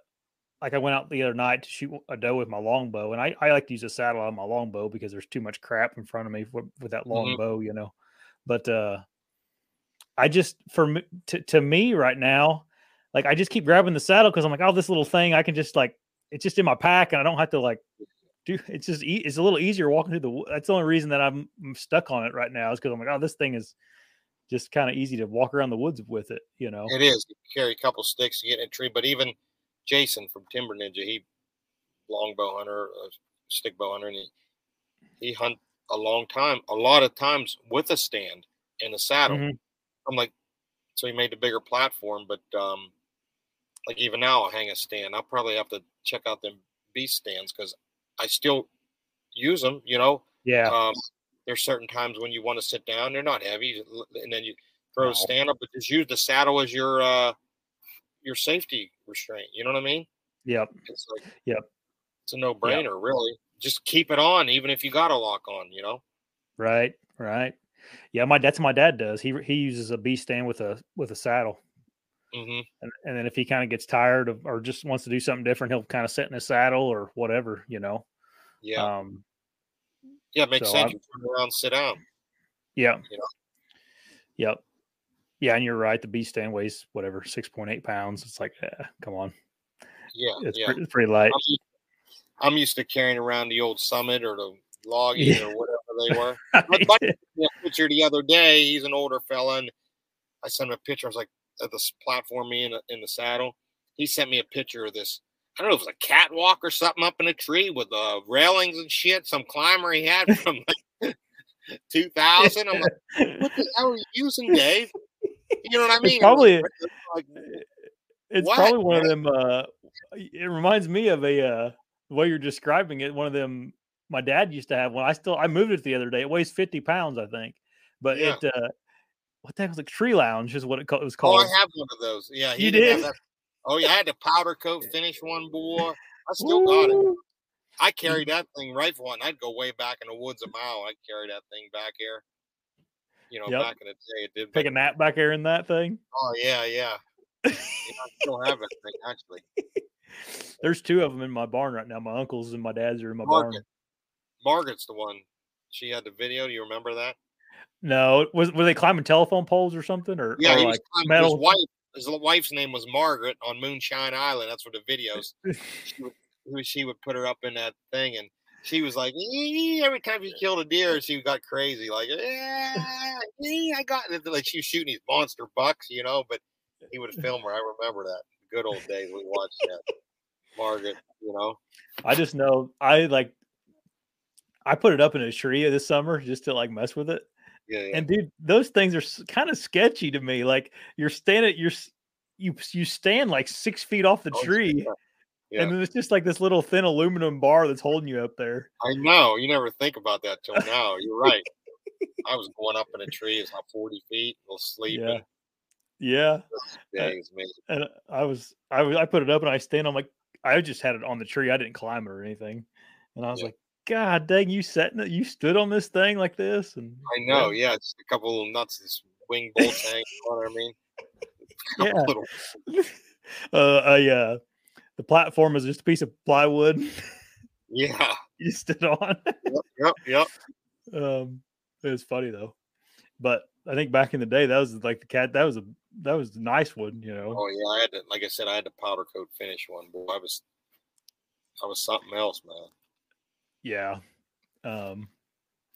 like I went out the other night to shoot a doe with my longbow, and I, I like to use a saddle on my longbow because there's too much crap in front of me with, with that long Mhm. you know. But uh, I just for me, to to me right now, like I just keep grabbing the saddle because I'm like, oh, this little thing I can just like it's just in my pack and I don't have to like do. It's just e- it's a little easier walking through the. That's the only reason that I'm, I'm stuck on it right now is because I'm like, oh, this thing is just kind of easy to walk around the woods with it, you know. It is. You carry a couple sticks to get in a tree, but even Jason from Timber Ninja, he longbow hunter, uh, stick bow hunter, and he he hunt a long time, a lot of times with a stand and a saddle. Mhm. I'm like, so he made a bigger platform, but um, like even now I'll hang a stand. I'll probably have to check out them beast stands because I still use them. You know, Yeah, um, there's certain times when you want to sit down. They're not heavy, and then you throw No. a stand up, but just use the saddle as your uh, your safety restraint. You know what I mean? yep, It's like Yep. it's a no brainer, really. Just keep it on, even if you got a lock on. You know? right, right. Yeah, my that's what my dad does. He he uses a beast stand with a with a saddle. hmm And, and then if he kind of gets tired of or just wants to do something different, he'll kind of sit in his saddle or whatever, you know. Yeah. Um, Yeah, it makes So sense. I'm- You turn around, sit down. Yeah. You know? Yep. Yeah, and you're right. The beast stand weighs whatever six point eight pounds. It's like, eh, come on, Yeah, it's, yeah. pretty, it's pretty light. I'm, used- I'm used to carrying around the old Summit or the Logging Yeah. or whatever they were. My buddy sent picture the other day. He's an older fella, and I sent him a picture. I was like, at this platform, me in the, in the saddle. He sent me a picture of this. I don't know if it was a catwalk or something up in a tree with uh, railings and shit. Some climber he had from like 2000. I'm like, what the hell are you using, Dave? You know what I mean? It's probably like, it's What, probably one of them. Uh, it reminds me of a uh, the way you're describing it. One of them. My dad used to have one. I still I moved it the other day. It weighs fifty pounds, I think. But Yeah. it uh, what the heck was it? Tree lounge is what it, it was oh, called. I have one of those. Yeah, he You did? Oh, yeah, I had the powder coat finish one, boy. I still got it. I carried that thing rifle, and I'd go way back in the woods a mile. I'd carry that thing back here. You know, Yep. back in the day, it did. Take a nap back there in that thing. oh yeah, yeah. I still have that thing actually. There's two of them in my barn right now. My uncle's and my dad's are in my Margaret. barn. Margaret's the one. She had the video. Do you remember that? No, was were they climbing telephone poles or something, or, Yeah, or he like was climbing- metal? his wife. His wife's name was Margaret on Moonshine Island. That's where the videos. She would, who she would put her up in that thing, and she was like, "Ee," every time he killed a deer, she got crazy, like, "Yeah, I got it. Like she was shooting these monster bucks, you know. But he would film her. I remember that. Good old days. We watched that. Margaret, you know. I just know I like. I put it up in a tree this summer just to like mess with it. Yeah, yeah. And dude, those things are kind of sketchy to me. Like you're standing, you're you you stand like six feet off the Oh, tree, yeah. Yeah. and then it's just like this little thin aluminum bar that's holding you up there. I know. You never think about that till now. You're right. I was going up in a tree. It's about 40 feet, a little sleeping. Yeah, Days, man. and I was I was I put it up and I stand. I'm like I just had it on the tree. I didn't climb it or anything, and I was Yeah. like, God dang, you sat in it, you stood on this thing like this, and I know. Yeah, just a couple little nuts, this wing bolt hanging. You know what I mean? Yeah. little- uh, I, uh, the platform is just a piece of plywood yeah. you stood on. Yep. Yep. Yep. um, it was funny though, but I think back in the day that was like the cat. That was a that was a nice one, you know. Oh yeah, I had to. Like I said, I had to powder coat finish one. Boy, I was, I was something else, man. Yeah. Um,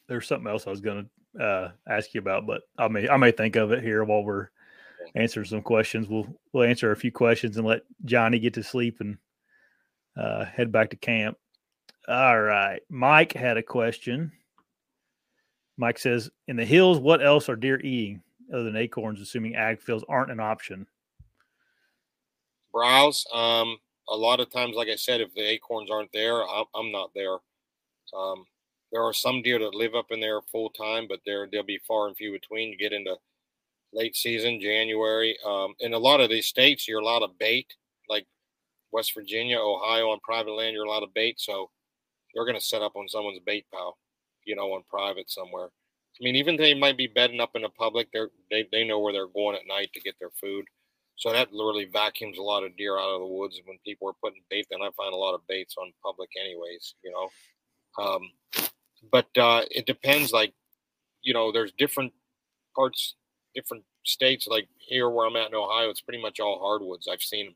there's something else I was gonna uh ask you about, but I may I may think of it here while we're answering some questions. We'll we'll answer a few questions and let Johnny get to sleep and uh head back to camp. All right. Mike had a question. Mike says, in the hills, what else are deer eating other than acorns, assuming ag fields aren't an option? Browse. Um, a lot of times, like I said, if the acorns aren't there, I'm, not there. Um, there are some deer that live up in there full time, but they're they'll be far and few between. You get into late season, January. Um, in a lot of these states, you're allowed to bait, like West Virginia, Ohio, on private land, you're allowed to bait. So you're going to set up on someone's bait pile, you know, on private somewhere. I mean, even they might be bedding up in the public, they're they, they know where they're going at night to get their food. So that literally vacuums a lot of deer out of the woods when people are putting bait. Then I find a lot of baits on public, anyways. You know, um, but uh, it depends. Like, you know, there's different parts, different states. Like here where I'm at in Ohio, it's pretty much all hardwoods. I've seen,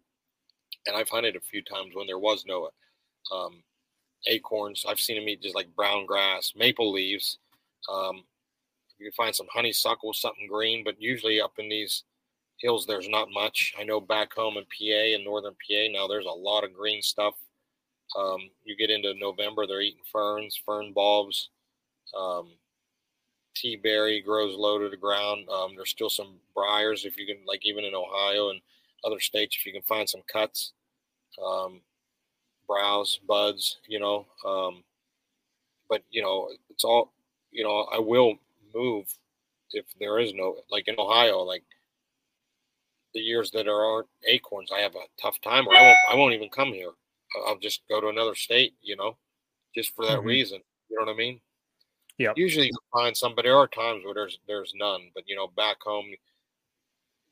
and I've hunted a few times when there was no um, acorns. I've seen them eat just like brown grass, maple leaves. Um, you can find some honeysuckle, something green, but usually up in these hills, there's not much. I know back home in PA and northern PA now, there's a lot of green stuff. Um, you get into November, they're eating ferns, fern bulbs. Um, tea berry grows low to the ground. Um, there's still some briars if you can, like even in Ohio and other states, if you can find some cuts, um, browse, buds, you know. Um, but you know, it's all, you know, I will move if there is no, like in Ohio, like the years that there aren't acorns, I have a tough time, or I won't, I won't even come here. I'll just go to another state, you know, just for that Mhm. reason. You know what I mean? Yep. Usually you find some, but there are times where there's there's none. But you know, back home,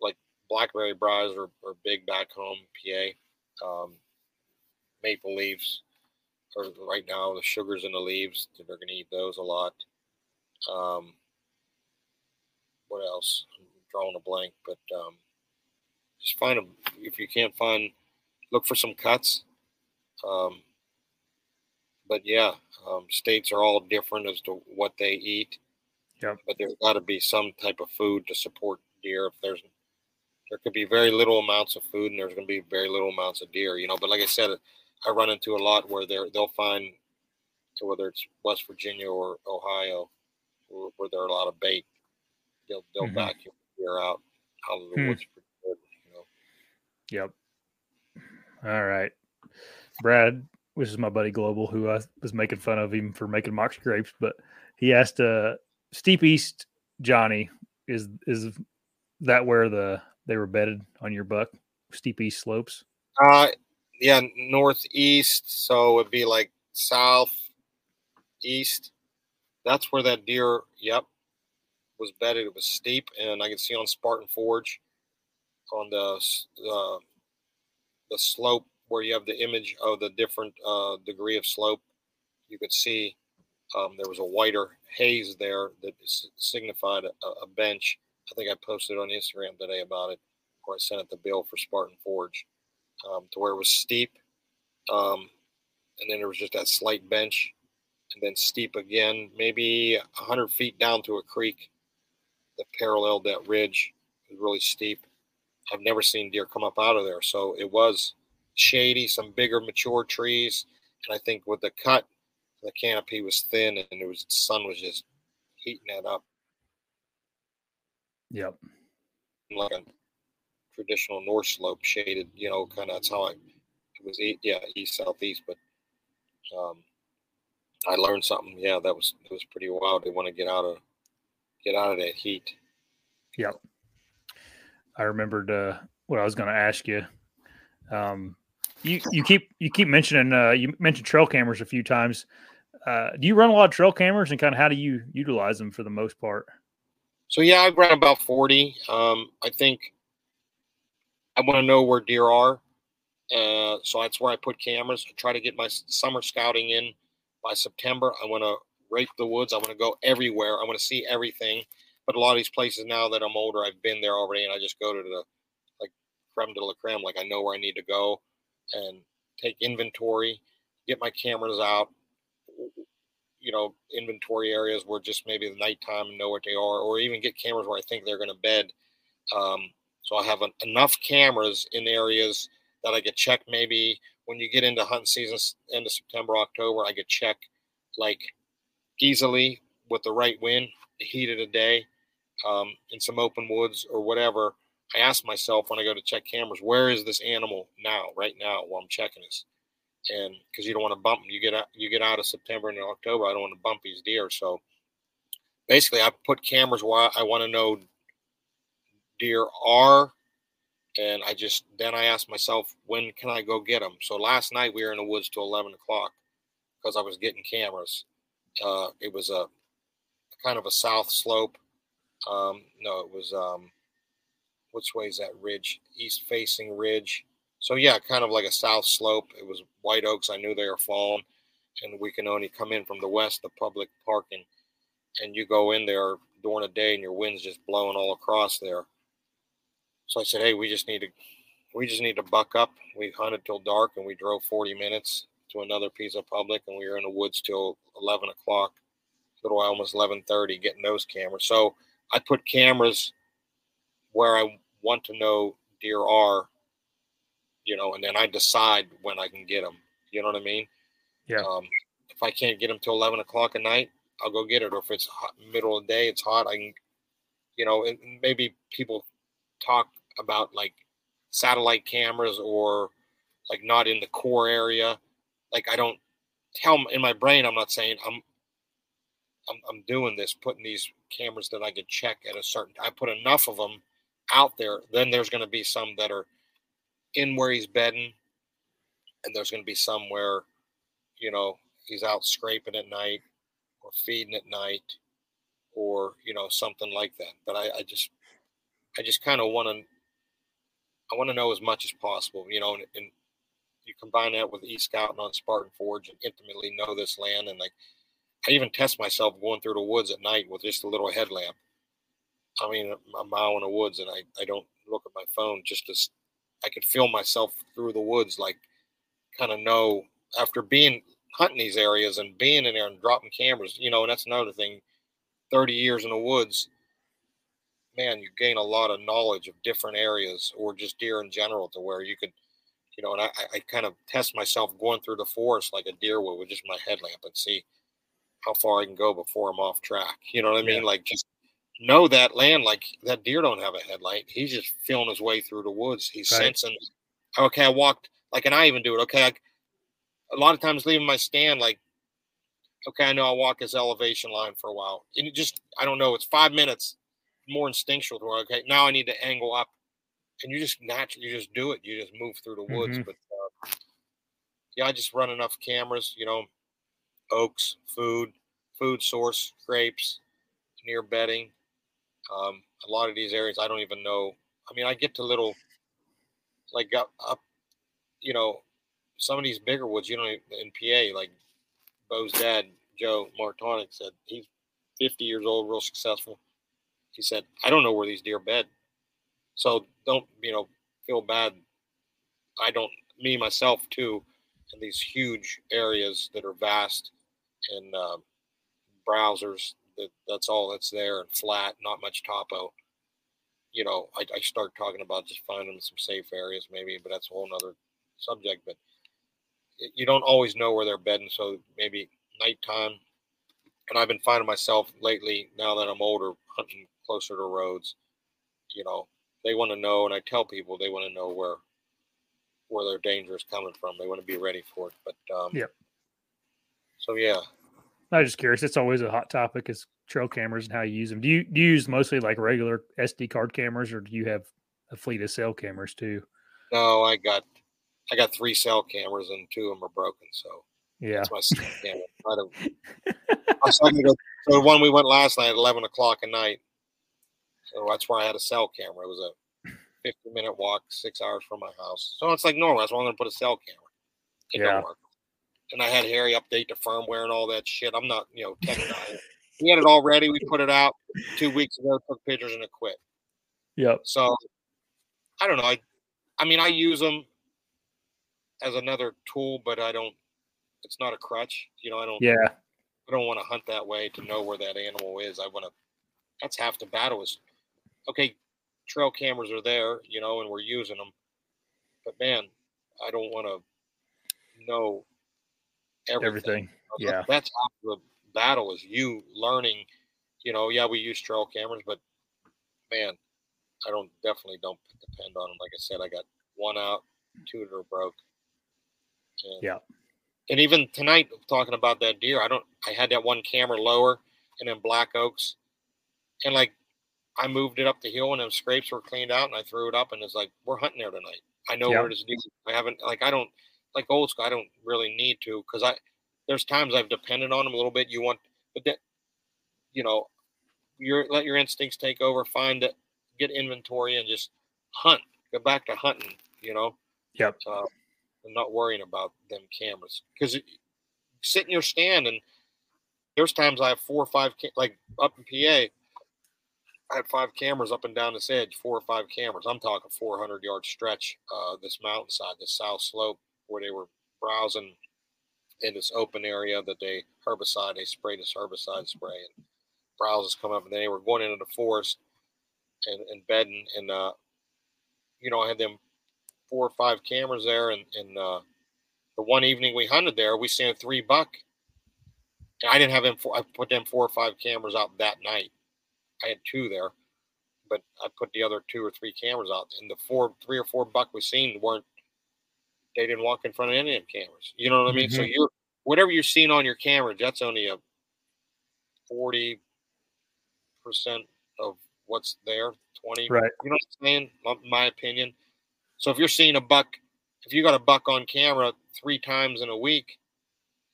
like blackberry briars are, are big back home, PA. Um, maple leaves. or right now the sugars in the leaves. They're going to eat those a lot. Um, what else? I'm drawing a blank, but um, just find them. If you can't find, look for some cuts. Um, but yeah, um, states are all different as to what they eat. Yep. But there's got to be some type of food to support deer. If there's, there could be very little amounts of food, and there's going to be very little amounts of deer. You know, but like I said, I run into a lot where they're they'll find whether it's West Virginia or Ohio, where, where there are a lot of bait. They'll they'll mm-hmm. vacuum deer out out of the hmm. woods. Good, you know? Yep. All right, Brad, which is my buddy Global, who I was making fun of him for making mock scrapes, but he asked, uh, "Steep East Johnny is is that where the they were bedded on your buck? Steep East slopes?" Uh, yeah, northeast. So it'd be like south east. That's where that deer, yep, was bedded. It was steep, and I can see on Spartan Forge on the uh, the slope where you have the image of the different uh, degree of slope. You could see um, there was a whiter haze there that signified a, a, bench. I think I posted on Instagram today about it, or I sent it to Bill for Spartan Forge um, to where it was steep. Um, and then there was just that slight bench and then steep again, maybe 100 feet down to a creek that paralleled that ridge. It was really steep. I've never seen deer come up out of there. So it was shady, some bigger mature trees. And I think with the cut, the canopy was thin and it was the sun was just heating that up. Yep. Like a traditional north slope shaded, you know, kind of that's how I it was yeah, east southeast, but um I learned something. Yeah, that was it was pretty wild. They want to get out of get out of that heat. Yep. I remembered uh, what I was going to ask you. Um, you you keep you keep mentioning uh, you mentioned trail cameras a few times. Uh, do you run a lot of trail cameras and kind of how do you utilize them for the most part? So yeah, I've run about forty. Um, I think I want to know where deer are. Uh, so that's where I put cameras. I try to get my summer scouting in by September. I want to rape the woods. I want to go everywhere. I want to see everything. But a lot of these places now that I'm older, I've been there already, and I just go to the like creme de la creme. Like I know where I need to go and take inventory, get my cameras out. You know, inventory areas where just maybe the nighttime and know what they are, or even get cameras where I think they're going to bed. Um, so I have an, enough cameras in areas that I could check maybe when you get into hunting season, end of September, October, I could check like easily with the right wind, the heat of the day, um, in some open woods or whatever. I ask myself when I go to check cameras, where is this animal now, right now, while I'm checking this? And because you don't want to bump you get out, you get out of September and October. I don't want to bump these deer. So basically, I put cameras where I want to know deer are and I just then I ask myself, when can I go get them? So last night we were in the woods till eleven o'clock because I was getting cameras. Uh, it was a kind of a south slope. Um, no, it was um, which way is that ridge? East facing ridge. So yeah, kind of like a south slope. It was white oaks. I knew they were falling, and we can only come in from the west, the public parking, and you go in there during the day, and your wind's just blowing all across there. So I said, hey, we just need to we just need to buck up. We hunted till dark and we drove 40 minutes to another piece of public and we were in the woods till 11 o'clock, little almost 11:30, getting those cameras. So I put cameras where I want to know deer are, you know, and then I decide when I can get them. You know what I mean? Yeah. Um, if I can't get them till 11 o'clock at night, I'll go get it. Or if it's hot, middle of the day, it's hot, I can, you know, maybe people talk about like satellite cameras or like not in the core area. Like I don't tell in my brain, I'm not saying I'm, I'm, I'm doing this, putting these cameras that I could check at a certain. I put enough of them out there. Then there's going to be some that are in where he's bedding, and there's going to be some where, you know, he's out scraping at night or feeding at night, or you know something like that. But I, I just, I just kind of want to I want to know as much as possible, you know, and, and you combine that with e scouting on Spartan Forge and intimately know this land, and like I even test myself going through the woods at night with just a little headlamp. I mean, a mile in the woods, and I I don't look at my phone just as I could feel myself through the woods, like kind of know after being hunting these areas and being in there and dropping cameras, you know, and that's another thing. 30 years in the woods, man, you gain a lot of knowledge of different areas or just deer in general to where you could, you know, and I, I kind of test myself going through the forest like a deer would with just my headlamp and see how far I can go before I'm off track. You know what I mean? Yeah. Like just know that land like that deer don't have a headlight. He's just feeling his way through the woods. He's right. sensing, okay, I walked like, and I even do it. Okay. I, a lot of times leaving my stand, like, okay, I know I'll walk this elevation line for a while. And it just, I don't know, it's five minutes more instinctual to where, okay, now I need to angle up. And you just naturally, you just do it. You just move through the woods. Mm-hmm. But uh, yeah, I just run enough cameras, you know, oaks, food, food source, grapes, near bedding. Um, a lot of these areas I don't even know. I mean, I get to little, like up, up you know, some of these bigger woods, you know, in PA, like Bo's dad, Joe Martonic, said he's 50 years old, real successful. He said, I don't know where these deer bed. So don't, you know, feel bad. I don't, me, myself, too, in these huge areas that are vast and uh, browsers, that that's all that's there and flat, not much topo. You know, I, I start talking about just finding some safe areas, maybe, but that's a whole nother subject. But you don't always know where they're bedding, so maybe nighttime. And I've been finding myself lately, now that I'm older, hunting closer to roads. You know, they want to know, and I tell people they want to know where where their danger is coming from. They want to be ready for it. But um, yeah. So yeah, I was just curious. It's always a hot topic is trail cameras and how you use them. Do you do you use mostly like regular SD card cameras, or do you have a fleet of cell cameras too? No, I got I got three cell cameras and two of them are broken. So yeah, that's my cell camera. I so, go, so the one we went last night at eleven o'clock at night. So that's where I had a cell camera. It was a fifty minute walk, six hours from my house. So it's like normal. That's why I'm gonna put a cell camera. It yeah. And I had Harry update the firmware and all that shit. I'm not, you know, tech guy. he had it all ready. We put it out two weeks ago, took pictures, and it quit. Yep. So I don't know. I, I mean, I use them as another tool, but I don't. It's not a crutch. You know, I don't. Yeah. I don't want to hunt that way to know where that animal is. I want to. That's half the battle. Is okay. Trail cameras are there, you know, and we're using them, but man, I don't want to know everything. everything. Yeah, that's the battle. Is you learning. You know, yeah, we use trail cameras, but man, I don't definitely don't depend on them. Like I said, I got one out, two that are broke. And, yeah. And even tonight, talking about that deer, I don't. I had that one camera lower, and then black oaks, and like I moved it up the hill, and them scrapes were cleaned out, and I threw it up, and it's like we're hunting there tonight. I know where it is. I haven't like I don't like old school. I don't really need to because I there's times I've depended on them a little bit. You want, but that you know, your let your instincts take over. Find it, get inventory, and just hunt. Go back to hunting. You know. Yep. Uh, and not worrying about them cameras because sit in your stand and there's times I have four or five like up in PA. I had five cameras up and down this edge, four or five cameras. I'm talking 400 yard stretch, uh, this mountainside, this south slope, where they were browsing in this open area that they herbicide, they sprayed this herbicide spray, and browsers come up, and they were going into the forest and, and bedding, and uh, you know, I had them four or five cameras there, and, and uh, the one evening we hunted there, we seen three buck. And I didn't have them. I put them four or five cameras out that night. I had two there, but I put the other two or three cameras out, and the four, three or four buck we seen weren't. They didn't walk in front of any of them cameras. You know what I mean? Mm-hmm. So you're whatever you're seeing on your camera, that's only a forty percent of what's there. Twenty, right? You know what I'm saying? My, my opinion. So if you're seeing a buck, if you got a buck on camera three times in a week,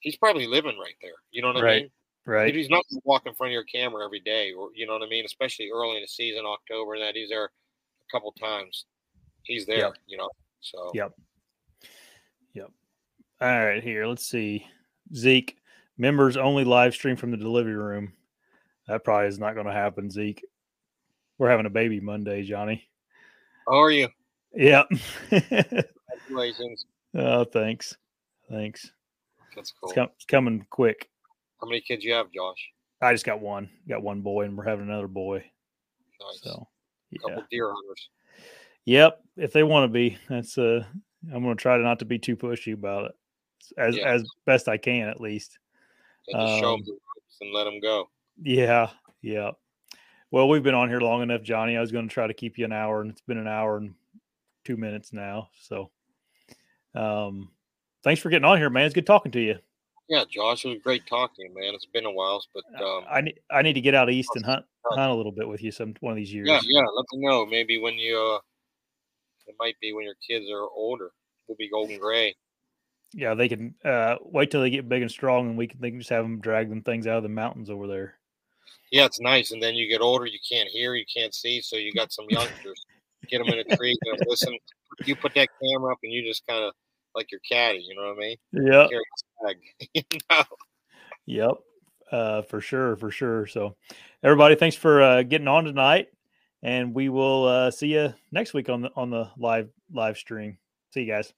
he's probably living right there. You know what right. I mean? Right. If he's not walking in front of your camera every day, or you know what I mean. Especially early in the season, October, and that he's there a couple times. He's there. Yep. You know. So. Yep. Yep. All right, here. Let's see. Zeke, members only live stream from the delivery room. That probably is not going to happen, Zeke. We're having a baby Monday, Johnny. How are you? Yep. Congratulations. oh, thanks. Thanks. That's cool. It's, com- it's coming quick. How many kids you have, Josh? I just got one. Got one boy, and we're having another boy. Nice. So, yeah. couple deer hunters. Yep. If they want to be, that's uh, I'm going to try to not to be too pushy about it, as Yeah. as best I can, at least. And just show Um, them the ropes and let them go. Yeah, yeah. Well, we've been on here long enough, Johnny. I was going to try to keep you an hour, and it's been an hour and two minutes now. So, um, thanks for getting on here, man. It's good talking to you. Yeah, Josh, it was great talking, man. It's been a while, but um, I need I need to get out east and hunt hunt a little bit with you some one of these years. yeah, yeah. Let me know. Maybe when you, uh, it might be when your kids are older. We'll be golden gray. Yeah, they can uh, wait till they get big and strong, and we can they can just have them drag them things out of the mountains over there. Yeah, it's nice. And then you get older, you can't hear, you can't see, so you got some youngsters. Get them in a tree, know, listen. You put that camera up, and you just kind of like your caddy. You know what I mean? Yep. Carry a bag. you know? Yep. Uh, for sure, for sure. So, everybody, thanks for uh, getting on tonight, and we will uh, see you next week on the on the live live stream. See you guys.